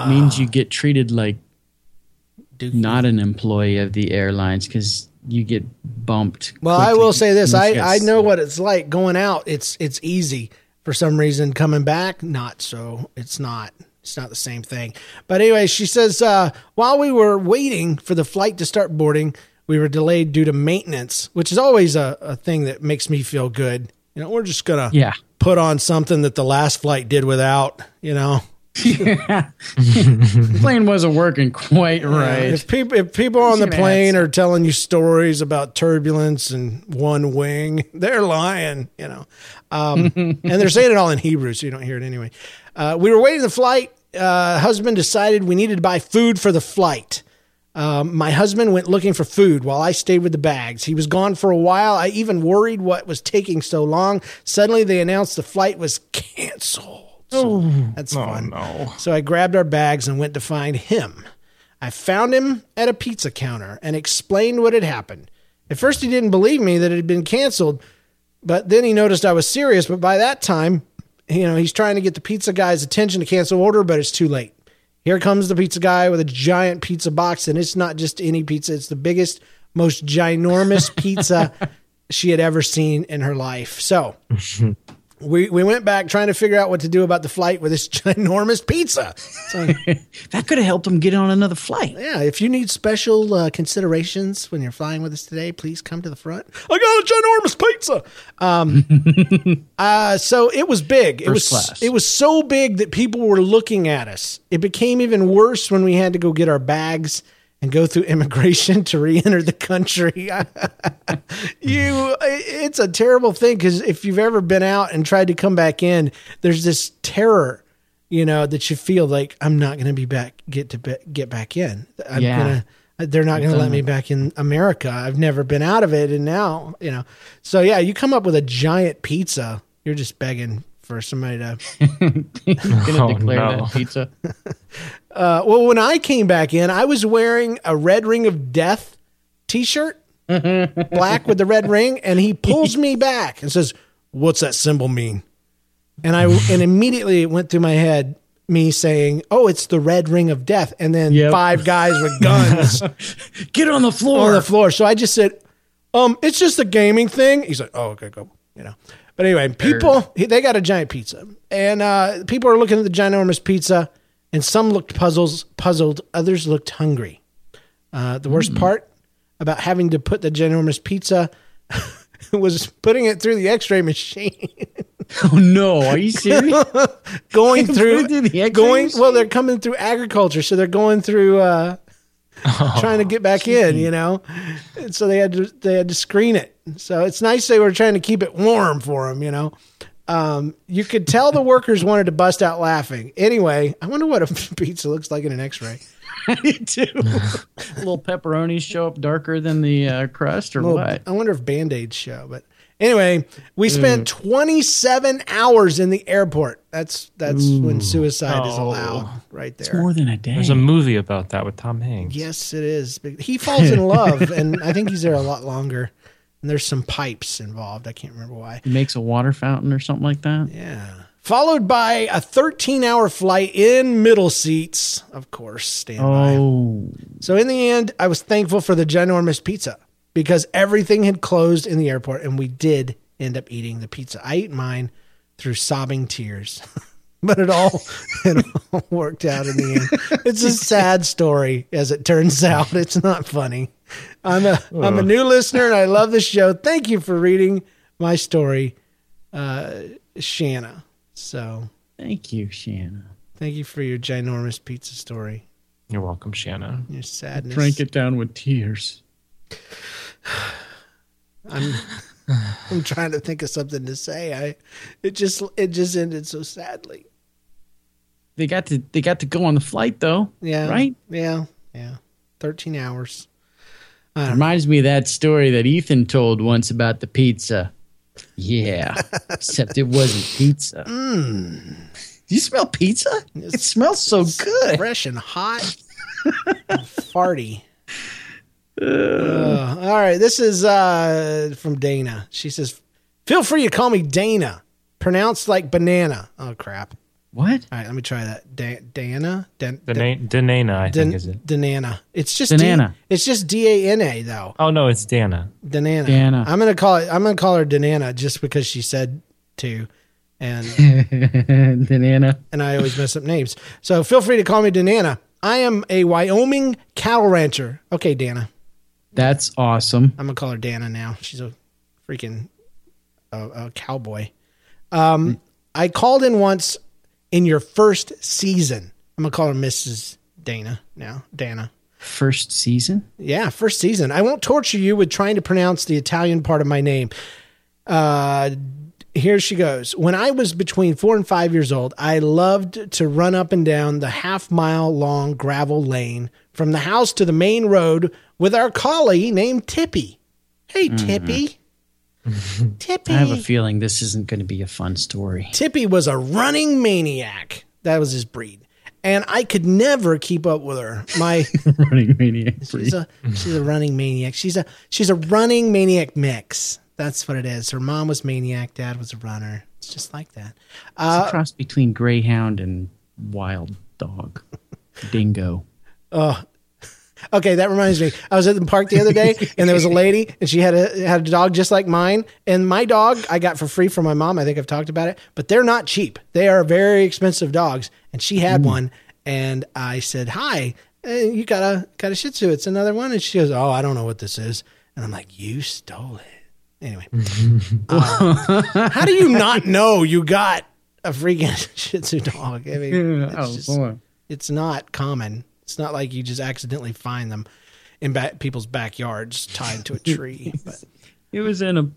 [SPEAKER 3] means you get treated like
[SPEAKER 2] Do-
[SPEAKER 3] not an employee of the airlines because you get bumped.
[SPEAKER 2] Well, I will say this: I, I know what it's like going out. It's it's easy for some reason. Coming back, not so. It's not. It's not the same thing. But anyway, she says uh, while we were waiting for the flight to start boarding, we were delayed due to maintenance, which is always a, a thing that makes me feel good. You know, we're just gonna
[SPEAKER 3] Yeah.
[SPEAKER 2] put on something that the last flight did without. You know,
[SPEAKER 3] The plane wasn't working quite right.
[SPEAKER 2] If people if people on the plane
[SPEAKER 3] add
[SPEAKER 2] are telling you stories about turbulence and one wing, they're lying, you know. Um, and they're saying it all in Hebrew, so you don't hear it anyway. Uh, we were waiting the flight. Uh, husband decided we needed to buy food for the flight. Um, my husband went looking for food while I stayed with the bags. He was gone for a while. I even worried what was taking so long. Suddenly, they announced the flight was canceled. So that's fun.
[SPEAKER 4] no.
[SPEAKER 2] So I grabbed our bags and went to find him. I found him at a pizza counter and explained what had happened. At first, he didn't believe me that it had been canceled, but then he noticed I was serious. But by that time, you know, he's trying to get the pizza guy's attention to cancel order, but it's too late. Here comes the pizza guy with a giant pizza box, and it's not just any pizza, it's the biggest, most ginormous pizza she had ever seen in her life. So we, we went back trying to figure out what to do about the flight with this ginormous pizza. So,
[SPEAKER 3] That could have helped him get on another flight.
[SPEAKER 2] yeah, if you need special uh, considerations when you're flying with us today, please come to the front. I got a ginormous pizza. Um, uh, so it was big. It was
[SPEAKER 3] class.
[SPEAKER 2] it was so big that people were looking at us. It became even worse when we had to go get our bags and go through immigration to re-enter the country. you, it's a terrible thing because if you've ever been out and tried to come back in, there's this terror you know that you feel like I'm not going to be back get to be, get back in. I'm
[SPEAKER 3] Yeah.
[SPEAKER 2] gonna they're not going to let me back in America. I've never been out of it and now, you know. So yeah, you come up with a giant pizza, you're just begging for somebody to
[SPEAKER 3] Gonna
[SPEAKER 4] Oh,
[SPEAKER 3] declare
[SPEAKER 4] no.
[SPEAKER 3] that pizza.
[SPEAKER 2] uh, well, when I came back in, I was wearing a red ring of death t-shirt, black with the red ring, and he pulls me back and says, "What's that symbol mean?" And I and immediately it went through my head me saying, "Oh, it's the red ring of death," and then
[SPEAKER 3] Yep.
[SPEAKER 2] five guys with guns
[SPEAKER 3] Get on the floor.
[SPEAKER 2] on the floor. So I just said, "Um, it's just a gaming thing." He's like, "Oh, okay, go." You know. But anyway, people they got a giant pizza, and uh, people are looking at the ginormous pizza, and some looked puzzles puzzled, others looked hungry. Uh, the worst part about having to put the ginormous pizza was putting it through the X-ray machine,
[SPEAKER 3] oh no, are you serious?
[SPEAKER 2] going through,
[SPEAKER 3] through the X-ray
[SPEAKER 2] going.
[SPEAKER 3] machine?
[SPEAKER 2] Well, they're coming through agriculture, so they're going through. Uh, trying to get back in, you know. And so they had to they had to screen it. So it's nice they were trying to keep it warm for them, you know. Um, you could tell the workers wanted to bust out laughing. Anyway, I wonder what a pizza looks like in an X-ray.
[SPEAKER 3] Me too. Little pepperonis show up darker than the uh, crust, or
[SPEAKER 2] Well,
[SPEAKER 3] what?
[SPEAKER 2] I wonder if Band-Aids show. But anyway, we spent mm. 27 hours in the airport. That's that's when suicide is
[SPEAKER 4] Oh.
[SPEAKER 2] allowed, right
[SPEAKER 3] It's
[SPEAKER 2] there.
[SPEAKER 3] more than a day.
[SPEAKER 4] There's a movie about that with Tom Hanks.
[SPEAKER 2] Yes, it is. He falls in love, and I think he's there a lot longer. And there's some pipes involved. I can't remember why.
[SPEAKER 3] He makes a water fountain or something like that.
[SPEAKER 2] Yeah. Followed by a 13 hour flight in middle seats, of course, standby.
[SPEAKER 3] Oh,
[SPEAKER 2] So in the end, I was thankful for the ginormous pizza because everything had closed in the airport and we did end up eating the pizza. I ate mine through sobbing tears. but it all it all worked out in the end. It's a sad story as it turns out. It's not funny. I'm a am a new listener and I love the show. Thank you for reading my story, uh, Shanna. So
[SPEAKER 3] thank you, Shanna.
[SPEAKER 2] thank you for your ginormous pizza story.
[SPEAKER 4] You're welcome, Shanna.
[SPEAKER 2] Your sadness.
[SPEAKER 3] Drank it down with tears.
[SPEAKER 2] I'm I'm trying to think of something to say. I it just it just ended so sadly.
[SPEAKER 3] They got to they got to go on the flight though.
[SPEAKER 2] Yeah.
[SPEAKER 3] Right?
[SPEAKER 2] Yeah. Yeah. Thirteen hours.
[SPEAKER 3] Reminds me of that story that Ethan told once about the pizza. Yeah, except it wasn't pizza. Mm. you smell pizza? It smells so good.
[SPEAKER 2] fresh and hot, and farty. Uh, all right, this is uh, from Dana. She says, "Feel free to call me Dana, pronounced like banana." Oh crap!
[SPEAKER 3] What?
[SPEAKER 2] All right, let me try that. Da- Dana, Dan-
[SPEAKER 4] Dana- Danana, I
[SPEAKER 2] Dan-
[SPEAKER 4] think is it.
[SPEAKER 2] Danana. It's just
[SPEAKER 3] Danana.
[SPEAKER 2] D- it's just D A N A though.
[SPEAKER 4] Oh no, it's Dana.
[SPEAKER 2] Danana.
[SPEAKER 3] Dana.
[SPEAKER 2] I'm gonna call it. I'm gonna call her Danana just because she said to, and
[SPEAKER 3] Banana.
[SPEAKER 2] and I always mess up names. So feel free to call me Danana. I am a Wyoming cattle rancher. Okay, Dana.
[SPEAKER 3] That's awesome.
[SPEAKER 2] I'm gonna call her Dana now. She's a freaking uh, a cowboy. Um, I called in once in your first season. I'm gonna call her Mrs. Dana now. Dana.
[SPEAKER 3] First season?
[SPEAKER 2] Yeah, first season. I won't torture you with trying to pronounce the Italian part of my name. Uh, here she goes. When I was between four and five years old, I loved to run up and down the half mile long gravel lane from the house to the main road with our collie named Tippy. Hey, Tippy. Tippy.
[SPEAKER 3] I have a feeling this isn't going to be a fun story.
[SPEAKER 2] Tippy was a running maniac. That was his breed. And I could never keep up with her. My
[SPEAKER 3] Running maniac.
[SPEAKER 2] She's a she's a running maniac. She's a she's a running maniac mix. That's what it is. Her mom was maniac, dad was a runner. It's just like that. Uh,
[SPEAKER 3] It's a cross between greyhound and wild dog. Dingo.
[SPEAKER 2] Okay, that reminds me. I was at the park the other day, and there was a lady, and she had a had a dog just like mine. And my dog I got for free from my mom. I think I've talked about it, but they're not cheap. They are very expensive dogs. And she had one, and I said, "Hi, uh, you got a got a Shih Tzu? It's another one." And she goes, "Oh, I don't know what this is." And I'm like, "You stole it." Anyway, uh, how do you not know you got a freaking Shih Tzu dog? I mean, it's
[SPEAKER 3] oh,
[SPEAKER 2] just- it's not common. It's not like you just accidentally find them in ba- people's backyards tied to a tree. But
[SPEAKER 3] It was in a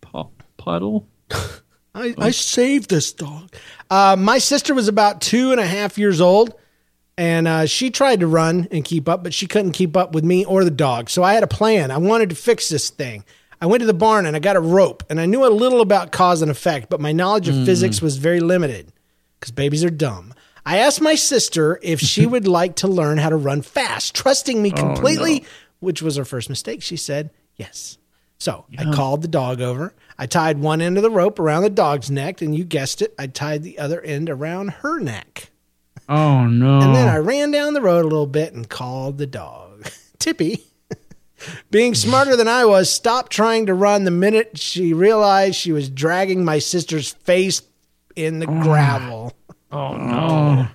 [SPEAKER 3] pu- puddle.
[SPEAKER 2] I, I saved this dog. Uh, my sister was about two and a half years old, and uh, she tried to run and keep up, but she couldn't keep up with me or the dog. So I had a plan. I wanted to fix this thing. I went to the barn and I got a rope, and I knew a little about cause and effect, but my knowledge of physics was very limited because babies are dumb. I asked my sister if she would like to learn how to run fast, trusting me oh, completely, which was her first mistake. She said yes. So I called the dog over. I tied one end of the rope around the dog's neck, and you guessed it, I tied the other end around her neck.
[SPEAKER 3] Oh, no.
[SPEAKER 2] And then I ran down the road a little bit and called the dog. Tippy, being smarter than I was, stopped trying to run the minute she realized she was dragging my sister's face in the oh, gravel.
[SPEAKER 4] Oh, oh no,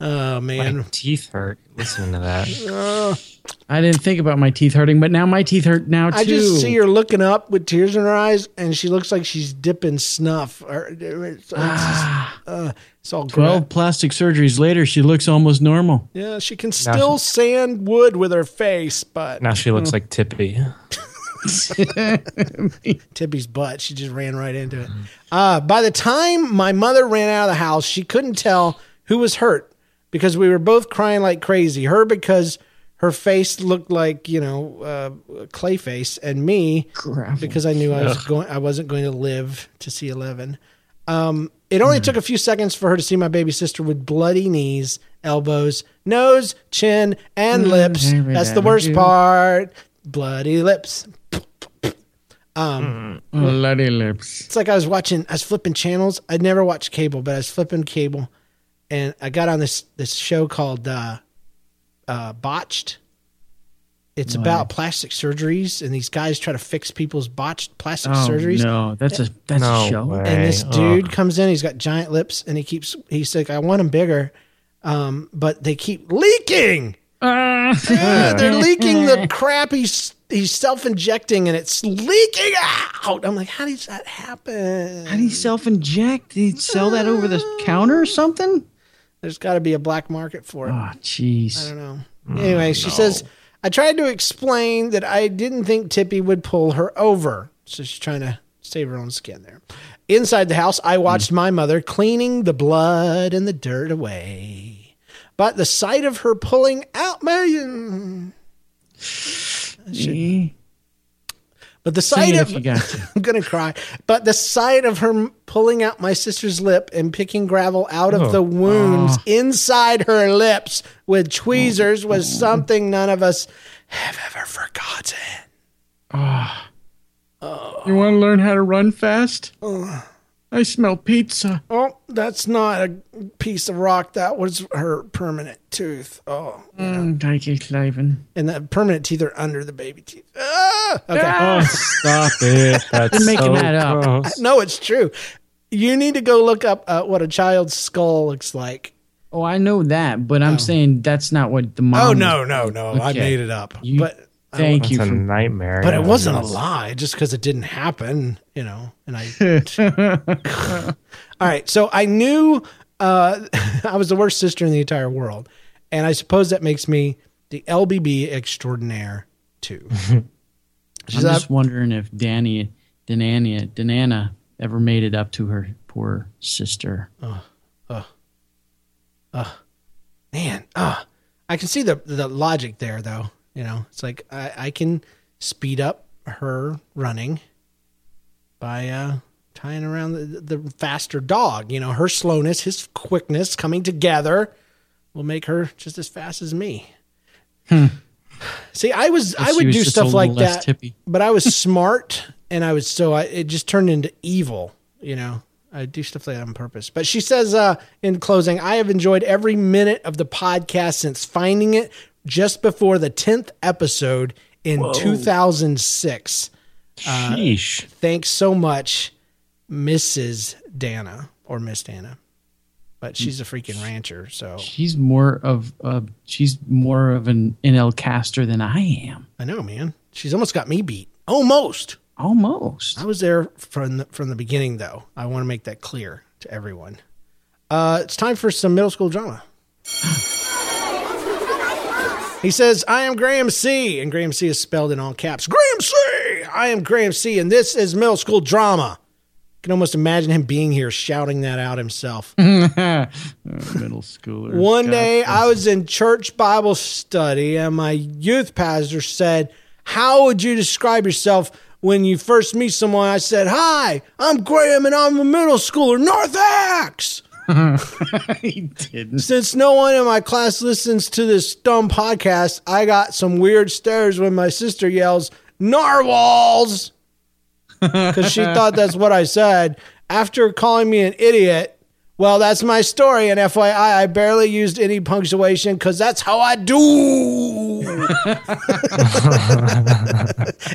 [SPEAKER 2] Oh, man.
[SPEAKER 4] my teeth hurt listening to that.
[SPEAKER 3] I didn't think about my teeth hurting, but now my teeth hurt now, too.
[SPEAKER 2] I just see her looking up with tears in her eyes, and she looks like she's dipping snuff. Or, uh, it's, it's, ah. uh, it's all gross.
[SPEAKER 3] 12 plastic surgeries later, she looks almost normal.
[SPEAKER 2] Yeah, she can still sand wood with her face, but
[SPEAKER 4] Now she looks mm. like Tippy.
[SPEAKER 2] Tippy's butt, she just ran right into it. Uh, by the time my mother ran out of the house, she couldn't tell who was hurt because we were both crying like crazy. Her because her face looked like you know uh, clay face, and me
[SPEAKER 3] Gravel.
[SPEAKER 2] because I knew I was going, I wasn't going to live to see eleven. Um, it only took a few seconds for her to see my baby sister with bloody knees, elbows, nose, chin, and lips. That's the worst part. Bloody lips.
[SPEAKER 3] Bloody lips.
[SPEAKER 2] It's like I was watching, I was flipping channels. I'd never watched cable, but I was flipping cable, and I got on this this show called uh, uh, Botched. It's about plastic surgeries, and these guys try to fix people's botched plastic
[SPEAKER 3] Oh,
[SPEAKER 2] surgeries.
[SPEAKER 3] no. That's a that's
[SPEAKER 4] No
[SPEAKER 3] a show.
[SPEAKER 4] way.
[SPEAKER 2] And this
[SPEAKER 4] Ugh.
[SPEAKER 2] dude comes in. He's got giant lips, and he keeps. He's like, "I want them bigger," um, but they keep leaking.
[SPEAKER 3] Uh,
[SPEAKER 2] Yeah, they're leaking the crap he's he's self injecting, and it's leaking out. I'm like, how does that happen?
[SPEAKER 3] How do you self inject? Did he sell that over the counter or something?
[SPEAKER 2] There's got to be a black market for it.
[SPEAKER 3] Oh,
[SPEAKER 2] I don't know. Anyway, she mm, says, I tried to explain that I didn't think Tippy would pull her over. So she's trying to save her own skin there. Inside the house, I watched mm. my mother cleaning the blood and the dirt away. But the sight of her pulling out my. But But the sight of
[SPEAKER 3] if you got to.
[SPEAKER 2] I'm gonna cry. But the sight of her pulling out my sister's lip and picking gravel out of
[SPEAKER 4] Oh.
[SPEAKER 2] the wounds oh. inside her lips with tweezers was something none of us have ever forgotten. Ah. Oh.
[SPEAKER 3] You want to learn how to run fast? I smell pizza.
[SPEAKER 2] Oh, that's not a piece of rock. That was her permanent tooth. Oh,
[SPEAKER 3] Mm, thank you, Cliven.
[SPEAKER 2] and the permanent teeth are under the baby teeth. Ah! Okay.
[SPEAKER 4] Oh, stop it. That's
[SPEAKER 3] You're making
[SPEAKER 4] so
[SPEAKER 3] that up.
[SPEAKER 4] gross.
[SPEAKER 2] No, it's true. You need to go look up uh, what a child's skull looks like.
[SPEAKER 3] Oh, I know that, but I'm saying that's not what the mom.
[SPEAKER 2] Oh
[SPEAKER 3] was-
[SPEAKER 2] no, no, no! I made it up.
[SPEAKER 3] You-
[SPEAKER 2] but
[SPEAKER 3] Thank
[SPEAKER 4] That's
[SPEAKER 3] you
[SPEAKER 4] a
[SPEAKER 3] for
[SPEAKER 4] nightmare.
[SPEAKER 2] but it wasn't a lie just because it didn't happen, you know. And I. All right, so I knew uh, I was the worst sister in the entire world, and I suppose that makes me the LBB extraordinaire too.
[SPEAKER 3] I'm just wondering if Danny, Danania, Danana ever made it up to her poor sister.
[SPEAKER 2] Oh, man, ah, I can see the the logic there, though. You know, it's like I, I can speed up her running by uh, tying around the, the faster dog. You know, her slowness, his quickness coming together will make her just as fast as me. See, I was I
[SPEAKER 3] Hmm.
[SPEAKER 2] Would
[SPEAKER 3] was
[SPEAKER 2] do stuff like that,
[SPEAKER 3] tippy.
[SPEAKER 2] but I was smart and I was so I, it just turned into evil. You know, I do stuff like that on purpose. But she says uh, in closing, I have enjoyed every minute of the podcast since finding it just before the tenth episode in 2006.
[SPEAKER 4] Sheesh.
[SPEAKER 2] Thanks so much, Mrs. Dana or Miss Dana. But she's a freaking rancher, so
[SPEAKER 3] She's more of a she's more of an NL caster than I am.
[SPEAKER 2] I know, man. She's almost got me beat. Almost.
[SPEAKER 3] Almost.
[SPEAKER 2] I was there from the, from the beginning, though. I want to make that clear to everyone. Uh, it's time for some middle school drama. He says, I am Graham C. And Graham C is spelled in all caps. Graham C. I am Graham C. And this is middle school drama. I can almost imagine him being here shouting that out himself.
[SPEAKER 3] Uh, middle schooler.
[SPEAKER 2] One day I was in church Bible study and my youth pastor said, How would you describe yourself when you first meet someone? I said, Hi, I'm Graham and I'm a middle schooler, North Axe.
[SPEAKER 3] he didn't.
[SPEAKER 2] Since no one in my class listens to this dumb podcast, I got some weird stares when my sister yells, Narwhals! Because she thought that's what I said. After calling me an idiot, well, that's my story. And FYI, I barely used any punctuation because that's how I do.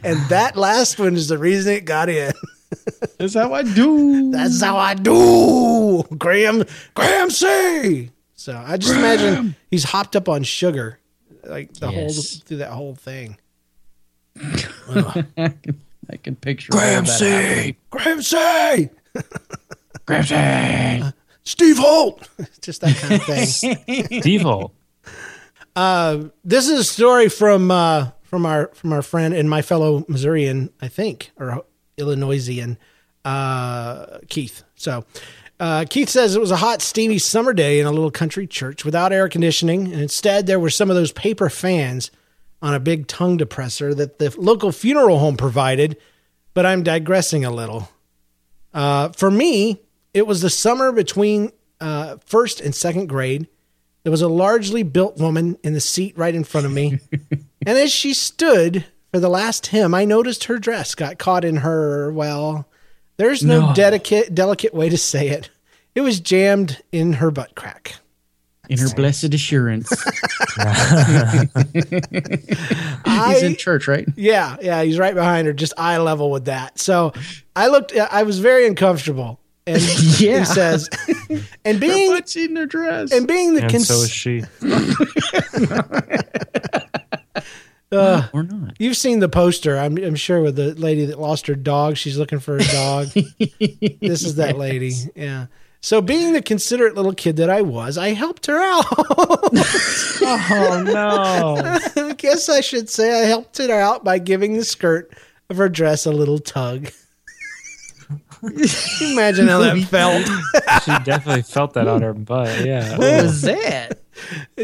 [SPEAKER 2] and that last one is the reason it got in.
[SPEAKER 3] That's how I do.
[SPEAKER 2] That's how I do. Graham, Graham C. So I just imagine he's hopped up on sugar, like the whole through that whole thing.
[SPEAKER 3] I can picture Graham C.
[SPEAKER 2] Graham C.
[SPEAKER 3] Graham C.
[SPEAKER 2] Steve Holt. just that kind of thing.
[SPEAKER 4] Devil.
[SPEAKER 2] this is a story from uh, from our from our friend and my fellow Missourian, I think, or Illinoisian, uh, Keith. So. Uh, Keith says it was a hot, steamy summer day in a little country church without air conditioning, and instead there were some of those paper fans on a big tongue depressor that the local funeral home provided. But I'm digressing a little. Uh, for me, it was the summer between uh, first and second grade. There was a largely built woman in the seat right in front of me. and as she stood for the last hymn, I noticed her dress got caught in her, well, there's no,
[SPEAKER 3] No.
[SPEAKER 2] delicate, delicate way to say it. It was jammed in her butt crack.
[SPEAKER 3] In her blessed assurance.
[SPEAKER 2] I,
[SPEAKER 3] He's in church, right?
[SPEAKER 2] yeah, yeah, he's right behind her, just eye level with that. So I looked, I was very uncomfortable. And
[SPEAKER 3] Yeah.
[SPEAKER 2] he says, and being
[SPEAKER 3] What's in her dress?
[SPEAKER 2] and being the
[SPEAKER 4] And
[SPEAKER 2] cons-
[SPEAKER 4] so is she.
[SPEAKER 3] Uh, or not.
[SPEAKER 2] You've seen the poster, I'm, I'm sure, with the lady that lost her dog. She's looking for a dog. this is that lady. Yeah. So, being the considerate little kid that I was, I helped her out.
[SPEAKER 4] Oh no.
[SPEAKER 2] I guess I should say I helped her out by giving the skirt of her dress a little tug. Imagine how that felt.
[SPEAKER 4] she definitely felt that on her butt. Yeah.
[SPEAKER 3] What was that?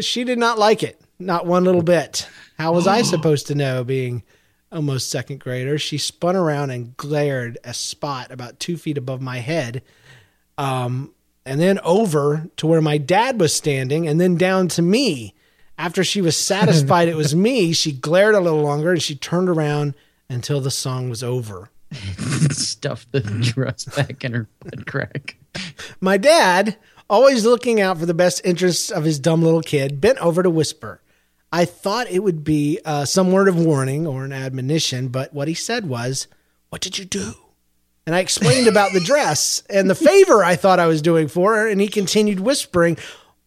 [SPEAKER 2] She did not like it, not one little bit. How was I supposed to know, being almost second grader. She spun around and glared a spot about two feet above my head, um, and then over to where my dad was standing, and then down to me. After she was satisfied it was me, she glared a little longer and she turned around until the song was over.
[SPEAKER 3] Stuffed the dress back in her butt crack.
[SPEAKER 2] My dad, always looking out for the best interests of his dumb little kid, bent over to whisper. I thought it would be uh, some word of warning or an admonition, but what he said was, What did you do? And I explained about the dress and the favor I thought I was doing for her. And he continued whispering,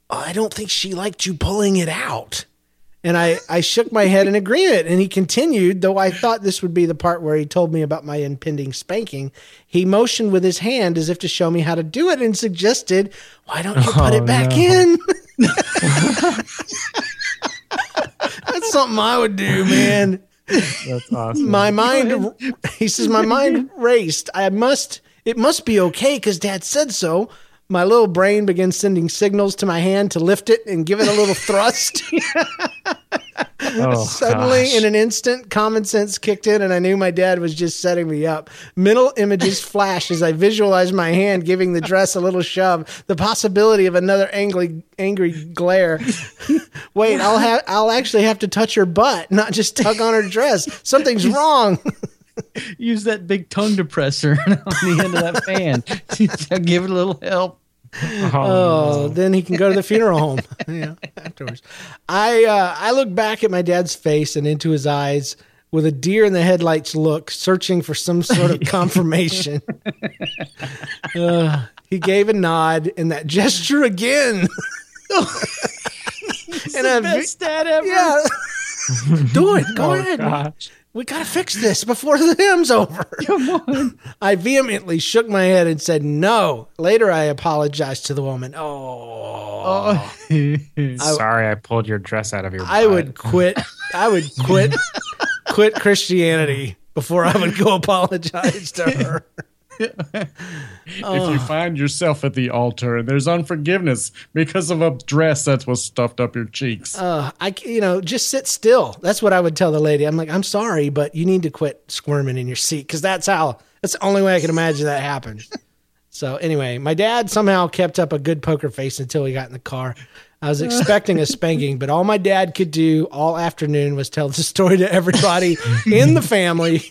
[SPEAKER 2] oh, I don't think she liked you pulling it out. And I, I shook my head in agreement. And he continued, though I thought this would be the part where he told me about my impending spanking. He motioned with his hand as if to show me how to do it and suggested, Why don't you put
[SPEAKER 4] Oh,
[SPEAKER 2] it back
[SPEAKER 4] no.
[SPEAKER 2] in? That's something I would do, man.
[SPEAKER 4] That's awesome.
[SPEAKER 2] My mind, he says, my mind raced. I must, it must be okay because dad said so. My little brain began sending signals to my hand to lift it and give it a little thrust.
[SPEAKER 4] oh,
[SPEAKER 2] Suddenly,
[SPEAKER 4] gosh.
[SPEAKER 2] in an instant, common sense kicked in, and I knew my dad was just setting me up. Mental images flashed as I visualized my hand giving the dress a little shove. The possibility of another angry, angry glare. Wait, I'll have, I'll actually have to touch her butt, not just tug on her dress. Something's wrong.
[SPEAKER 3] Use that big tongue depressor on the end of that fan. Give it a little help.
[SPEAKER 2] Oh, then he can go to the funeral home. yeah, afterwards. I uh, I look back at my dad's face and into his eyes with a deer in the headlights look, searching for some sort of confirmation. Uh, he gave a nod and that gesture again. and I,
[SPEAKER 3] Best dad ever.
[SPEAKER 2] yeah, do it. Go
[SPEAKER 4] Oh,
[SPEAKER 2] ahead.
[SPEAKER 4] gosh.
[SPEAKER 2] We gotta fix this before the hymn's over.
[SPEAKER 3] Come on.
[SPEAKER 2] I vehemently shook my head and said no. Later, I apologized to the woman. Oh, oh.
[SPEAKER 4] Sorry, I pulled your dress out of your.
[SPEAKER 2] I
[SPEAKER 4] butt.
[SPEAKER 2] would quit. I would quit. quit Christianity before I would go apologize to her.
[SPEAKER 5] If you find yourself at the altar and there's unforgiveness because of a dress that was stuffed up your cheeks.
[SPEAKER 2] Uh, I, you know, just sit still. That's what I would tell the lady. I'm like, I'm sorry, but you need to quit squirming in your seat because that's how. That's the only way I can imagine that happened. So anyway, my dad somehow kept up a good poker face until we got in the car. I was expecting a spanking, but all my dad could do all afternoon was tell the story to everybody in the family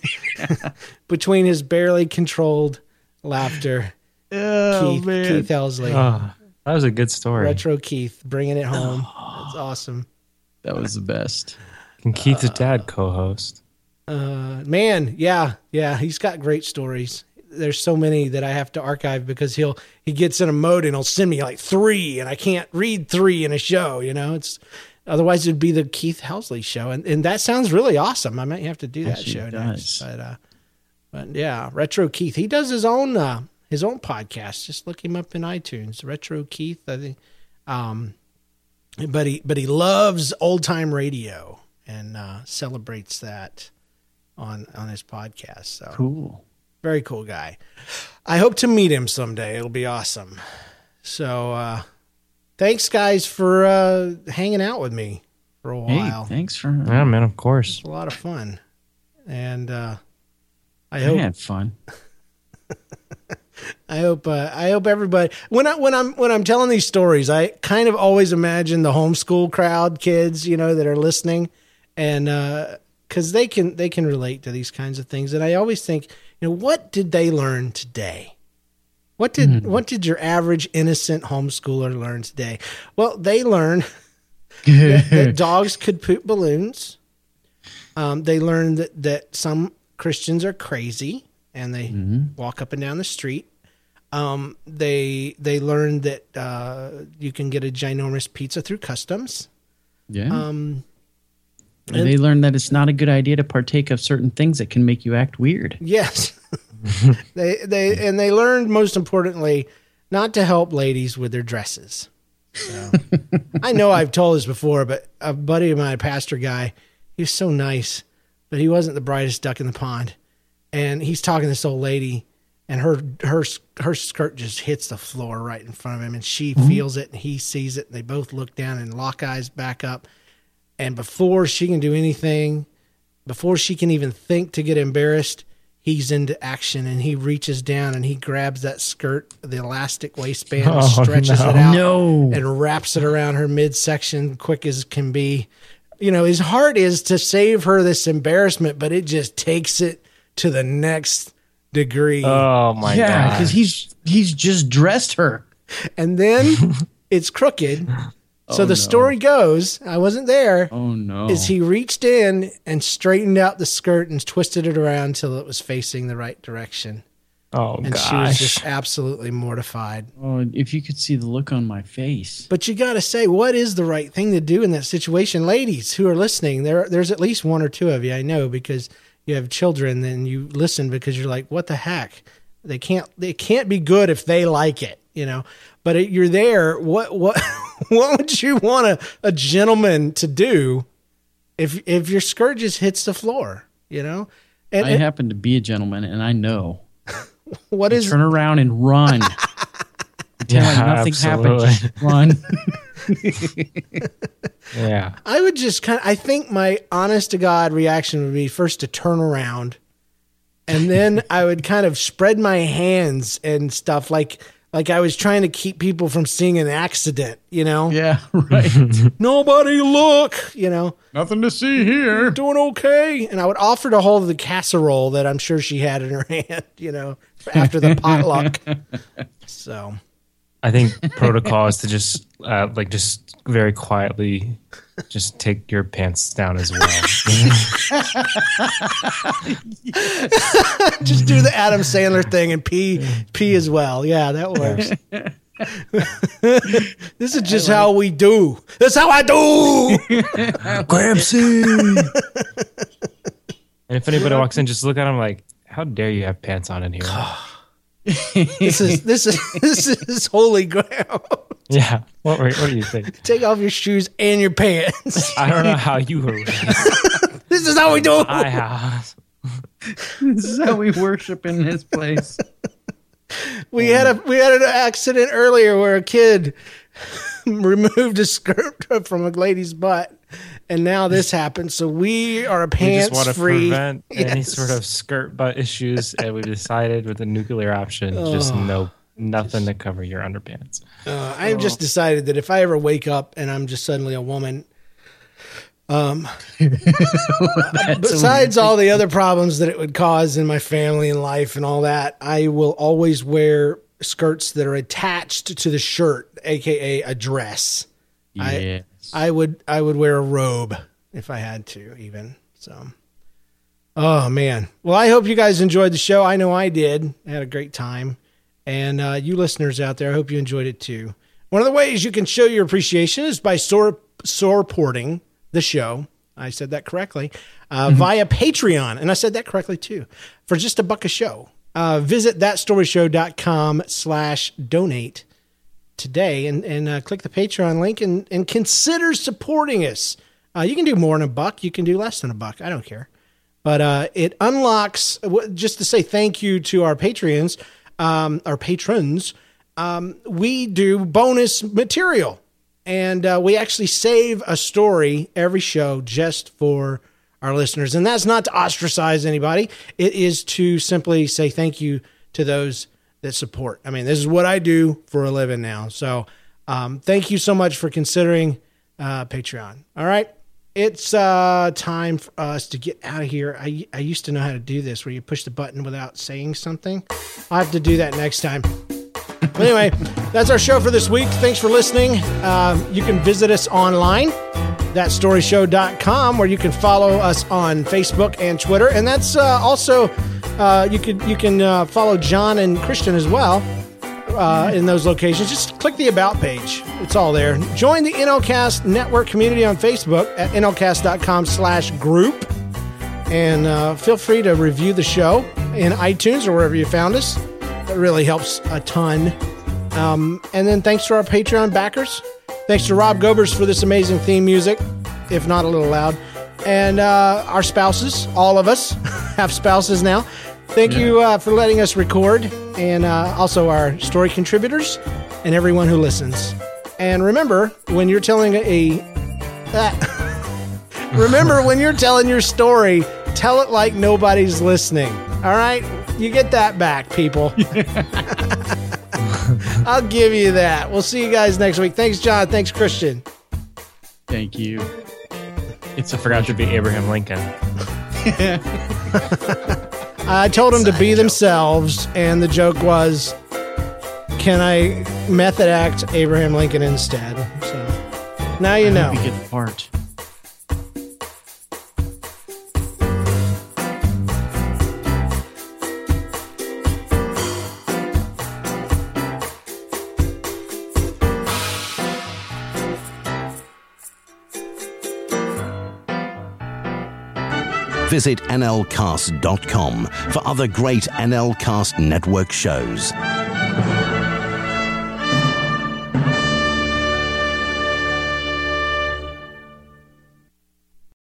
[SPEAKER 2] between his barely controlled laughter.
[SPEAKER 5] Oh,
[SPEAKER 2] Keith,
[SPEAKER 5] man.
[SPEAKER 2] Keith Elsley,
[SPEAKER 4] Oh, that was a good story.
[SPEAKER 2] retro Keith, bringing it home. That's awesome.
[SPEAKER 3] That was the best.
[SPEAKER 4] And Keith's dad co-host?
[SPEAKER 2] Uh, man, yeah, yeah, he's got great stories. There's so many that I have to archive because he'll he gets in a mode and he'll send me like three, and I can't read three in a show. You know, it's otherwise it'd be the Keith Helsley show, and and that sounds really awesome. I might have to do that
[SPEAKER 3] Actually,
[SPEAKER 2] show
[SPEAKER 3] it
[SPEAKER 2] next. But uh, but yeah, Retro Keith, he does his own uh his own podcast. Just look him up in iTunes. Retro Keith, I think. Um, but he but he loves old time radio and uh, celebrates that on on his podcast. So
[SPEAKER 3] Cool.
[SPEAKER 2] Very cool guy. I hope to meet him someday. It'll be awesome. So uh, thanks guys for uh, hanging out with me for a
[SPEAKER 3] Hey,
[SPEAKER 2] while.
[SPEAKER 3] thanks for.
[SPEAKER 4] Yeah, man. Of course.
[SPEAKER 2] It's a lot of fun, and uh, I
[SPEAKER 3] I
[SPEAKER 2] hope
[SPEAKER 3] had fun.
[SPEAKER 2] I hope uh, I hope everybody when I when I'm when I'm telling these stories, I kind of always imagine the homeschool crowd, kids, you know, that are listening, and because they can they can relate to these kinds of things, and I always think, you know, what did they learn today? What did what did your average innocent homeschooler learn today? Well, they learned that, that dogs could poop balloons. Um, they learned that, that some Christians are crazy and they walk up and down the street. Um, they they learned that uh, you can get a ginormous pizza through customs.
[SPEAKER 3] Yeah.
[SPEAKER 2] Um,
[SPEAKER 3] and they learned that it's not a good idea to partake of certain things that can make you act weird.
[SPEAKER 2] yes, they they and they learned most importantly not to help ladies with their dresses. So, I know I've told this before, but a buddy of mine, a pastor guy, he was so nice, but he wasn't the brightest duck in the pond. And he's talking to this old lady, and her her her skirt just hits the floor right in front of him, and she mm-hmm. feels it, and he sees it. And they both look down and lock eyes back up. And before she can do anything, before she can even think to get embarrassed, he's into action and he reaches down and he grabs that skirt, the elastic waistband,
[SPEAKER 4] Oh,
[SPEAKER 2] stretches
[SPEAKER 4] no.
[SPEAKER 2] it out
[SPEAKER 3] No.
[SPEAKER 2] and wraps it around her midsection quick as can be. You know, his heart is to save her this embarrassment, but it just takes it to the next degree.
[SPEAKER 4] Oh my
[SPEAKER 3] yeah,
[SPEAKER 4] god!
[SPEAKER 3] because he's he's just dressed her.
[SPEAKER 2] and then it's crooked. Oh, so
[SPEAKER 3] Oh,
[SPEAKER 2] the
[SPEAKER 3] no.
[SPEAKER 2] story goes, I wasn't there.
[SPEAKER 3] Oh no!
[SPEAKER 2] Is he reached in and straightened out the skirt and twisted it around until it was facing the right direction.
[SPEAKER 4] oh
[SPEAKER 2] And she was just absolutely mortified.
[SPEAKER 3] Oh, if you could see the look on my face.
[SPEAKER 2] But you got to say, what is the right thing to do in that situation? Ladies who are listening, there, there's at least one or two of you I know because you have children and you listen because you're like, what the heck? They can't, they can't be good if they like it, you know. But it, you're there. What, what, what would you want a, a gentleman to do if if your skirt just hits the floor, you know? And,
[SPEAKER 3] I
[SPEAKER 2] and
[SPEAKER 3] happen to be a gentleman, and I know.
[SPEAKER 2] what is
[SPEAKER 3] Turn around and run. Pretend like
[SPEAKER 4] Yeah,
[SPEAKER 3] nothing
[SPEAKER 4] absolutely.
[SPEAKER 3] happened. Just Run.
[SPEAKER 4] yeah,
[SPEAKER 2] I would just kind of, I think my honest to God reaction would be first to turn around and then I would kind of spread my hands and stuff like, like I was trying to keep people from seeing an accident, you know?
[SPEAKER 3] yeah, right.
[SPEAKER 2] Nobody look, you know,
[SPEAKER 5] Nothing to see here.
[SPEAKER 2] doing okay. And I would offer to hold the casserole that I'm sure she had in her hand, you know, after the potluck. So
[SPEAKER 4] I think protocol is to just uh, like just very quietly just take your pants down as well.
[SPEAKER 2] just do the Adam Sandler thing and pee, pee as well. Yeah, that works. this is just how we do. That's how I do.
[SPEAKER 4] and if anybody walks in, just look at them like, "How dare you have pants on in here?"
[SPEAKER 2] This is this is this is holy ground.
[SPEAKER 4] yeah. What, were- what do you think?
[SPEAKER 2] Take off your shoes and your pants.
[SPEAKER 4] I don't know how you were raised.
[SPEAKER 2] This is how we do.
[SPEAKER 4] I have.
[SPEAKER 3] this is how we worship in this place.
[SPEAKER 2] We had a we had an accident earlier where a kid removed a skirt from a lady's butt, and now this happened. So we are
[SPEAKER 4] We
[SPEAKER 2] pants
[SPEAKER 4] just want to
[SPEAKER 2] free.
[SPEAKER 4] prevent any sort of skirt butt issues, and we decided with the nuclear option,
[SPEAKER 2] Oh.
[SPEAKER 4] just no nothing to cover your underpants.
[SPEAKER 2] Uh, I've just decided that if I ever wake up and I'm just suddenly a woman, um, besides all the other problems that it would cause in my family and life and all that, I will always wear skirts that are attached to the shirt, aka a dress. I-
[SPEAKER 3] Yes.
[SPEAKER 2] I would I would wear a robe if I had to even. So Oh man. Well, I hope you guys enjoyed the show. I know I did. I had a great time. And uh, you listeners out there, I hope you enjoyed it too. One of the ways you can show your appreciation is by sor- supporting the show. I said that correctly. Uh, Via Patreon. And I said that correctly too. For just a buck a show. Uh, visit thatstoryshow.com slash donate today and, and uh, click the Patreon link and, and consider supporting us. Uh, you can do more than a buck. You can do less than a buck. I don't care. But uh, it unlocks, just to say thank you to our Patreons, um, our patrons, um, we do bonus material. And uh, we actually save a story every show just for our listeners. And that's not to ostracize anybody, it is to simply say thank you to those that support. I mean, this is what I do for a living now. So um, thank you so much for considering uh, Patreon. All right. It's uh, time for us to get out of here. I, I used to know how to do this where you push the button without saying something. I'll have to do that next time. But anyway, that's our show for this week. Thanks for listening. Um, you can visit us online, thatstoryshow.com, where you can follow us on Facebook and Twitter. And that's uh, also, uh, you, could, you can uh, follow John and Christian as well uh, in those locations. Just click the About page. It's all there. Join the NLCast network community on Facebook at nlcast.com slash group. And uh, feel free to review the show in iTunes or wherever you found us. That really helps a ton. Um, and then thanks to our Patreon backers. Thanks to Rob Gobers for this amazing theme music, if not a little loud. And uh, our spouses, all of us have spouses now. Thank you uh, for letting us record, and uh, also our story contributors and everyone who listens. And remember, when you're telling a, remember when you're telling your story, tell it like nobody's listening. All right? You get that back, people. I'll give you that. We'll see you guys next week. Thanks, John. Thanks, Christian.
[SPEAKER 3] Thank you.
[SPEAKER 4] It's I forgot to be Abraham Lincoln.
[SPEAKER 2] I told them to be themselves, and the joke was, can I method act Abraham Lincoln instead? So now you know.
[SPEAKER 3] You get the part.
[SPEAKER 6] Visit nlcast.com for other great NLcast network shows.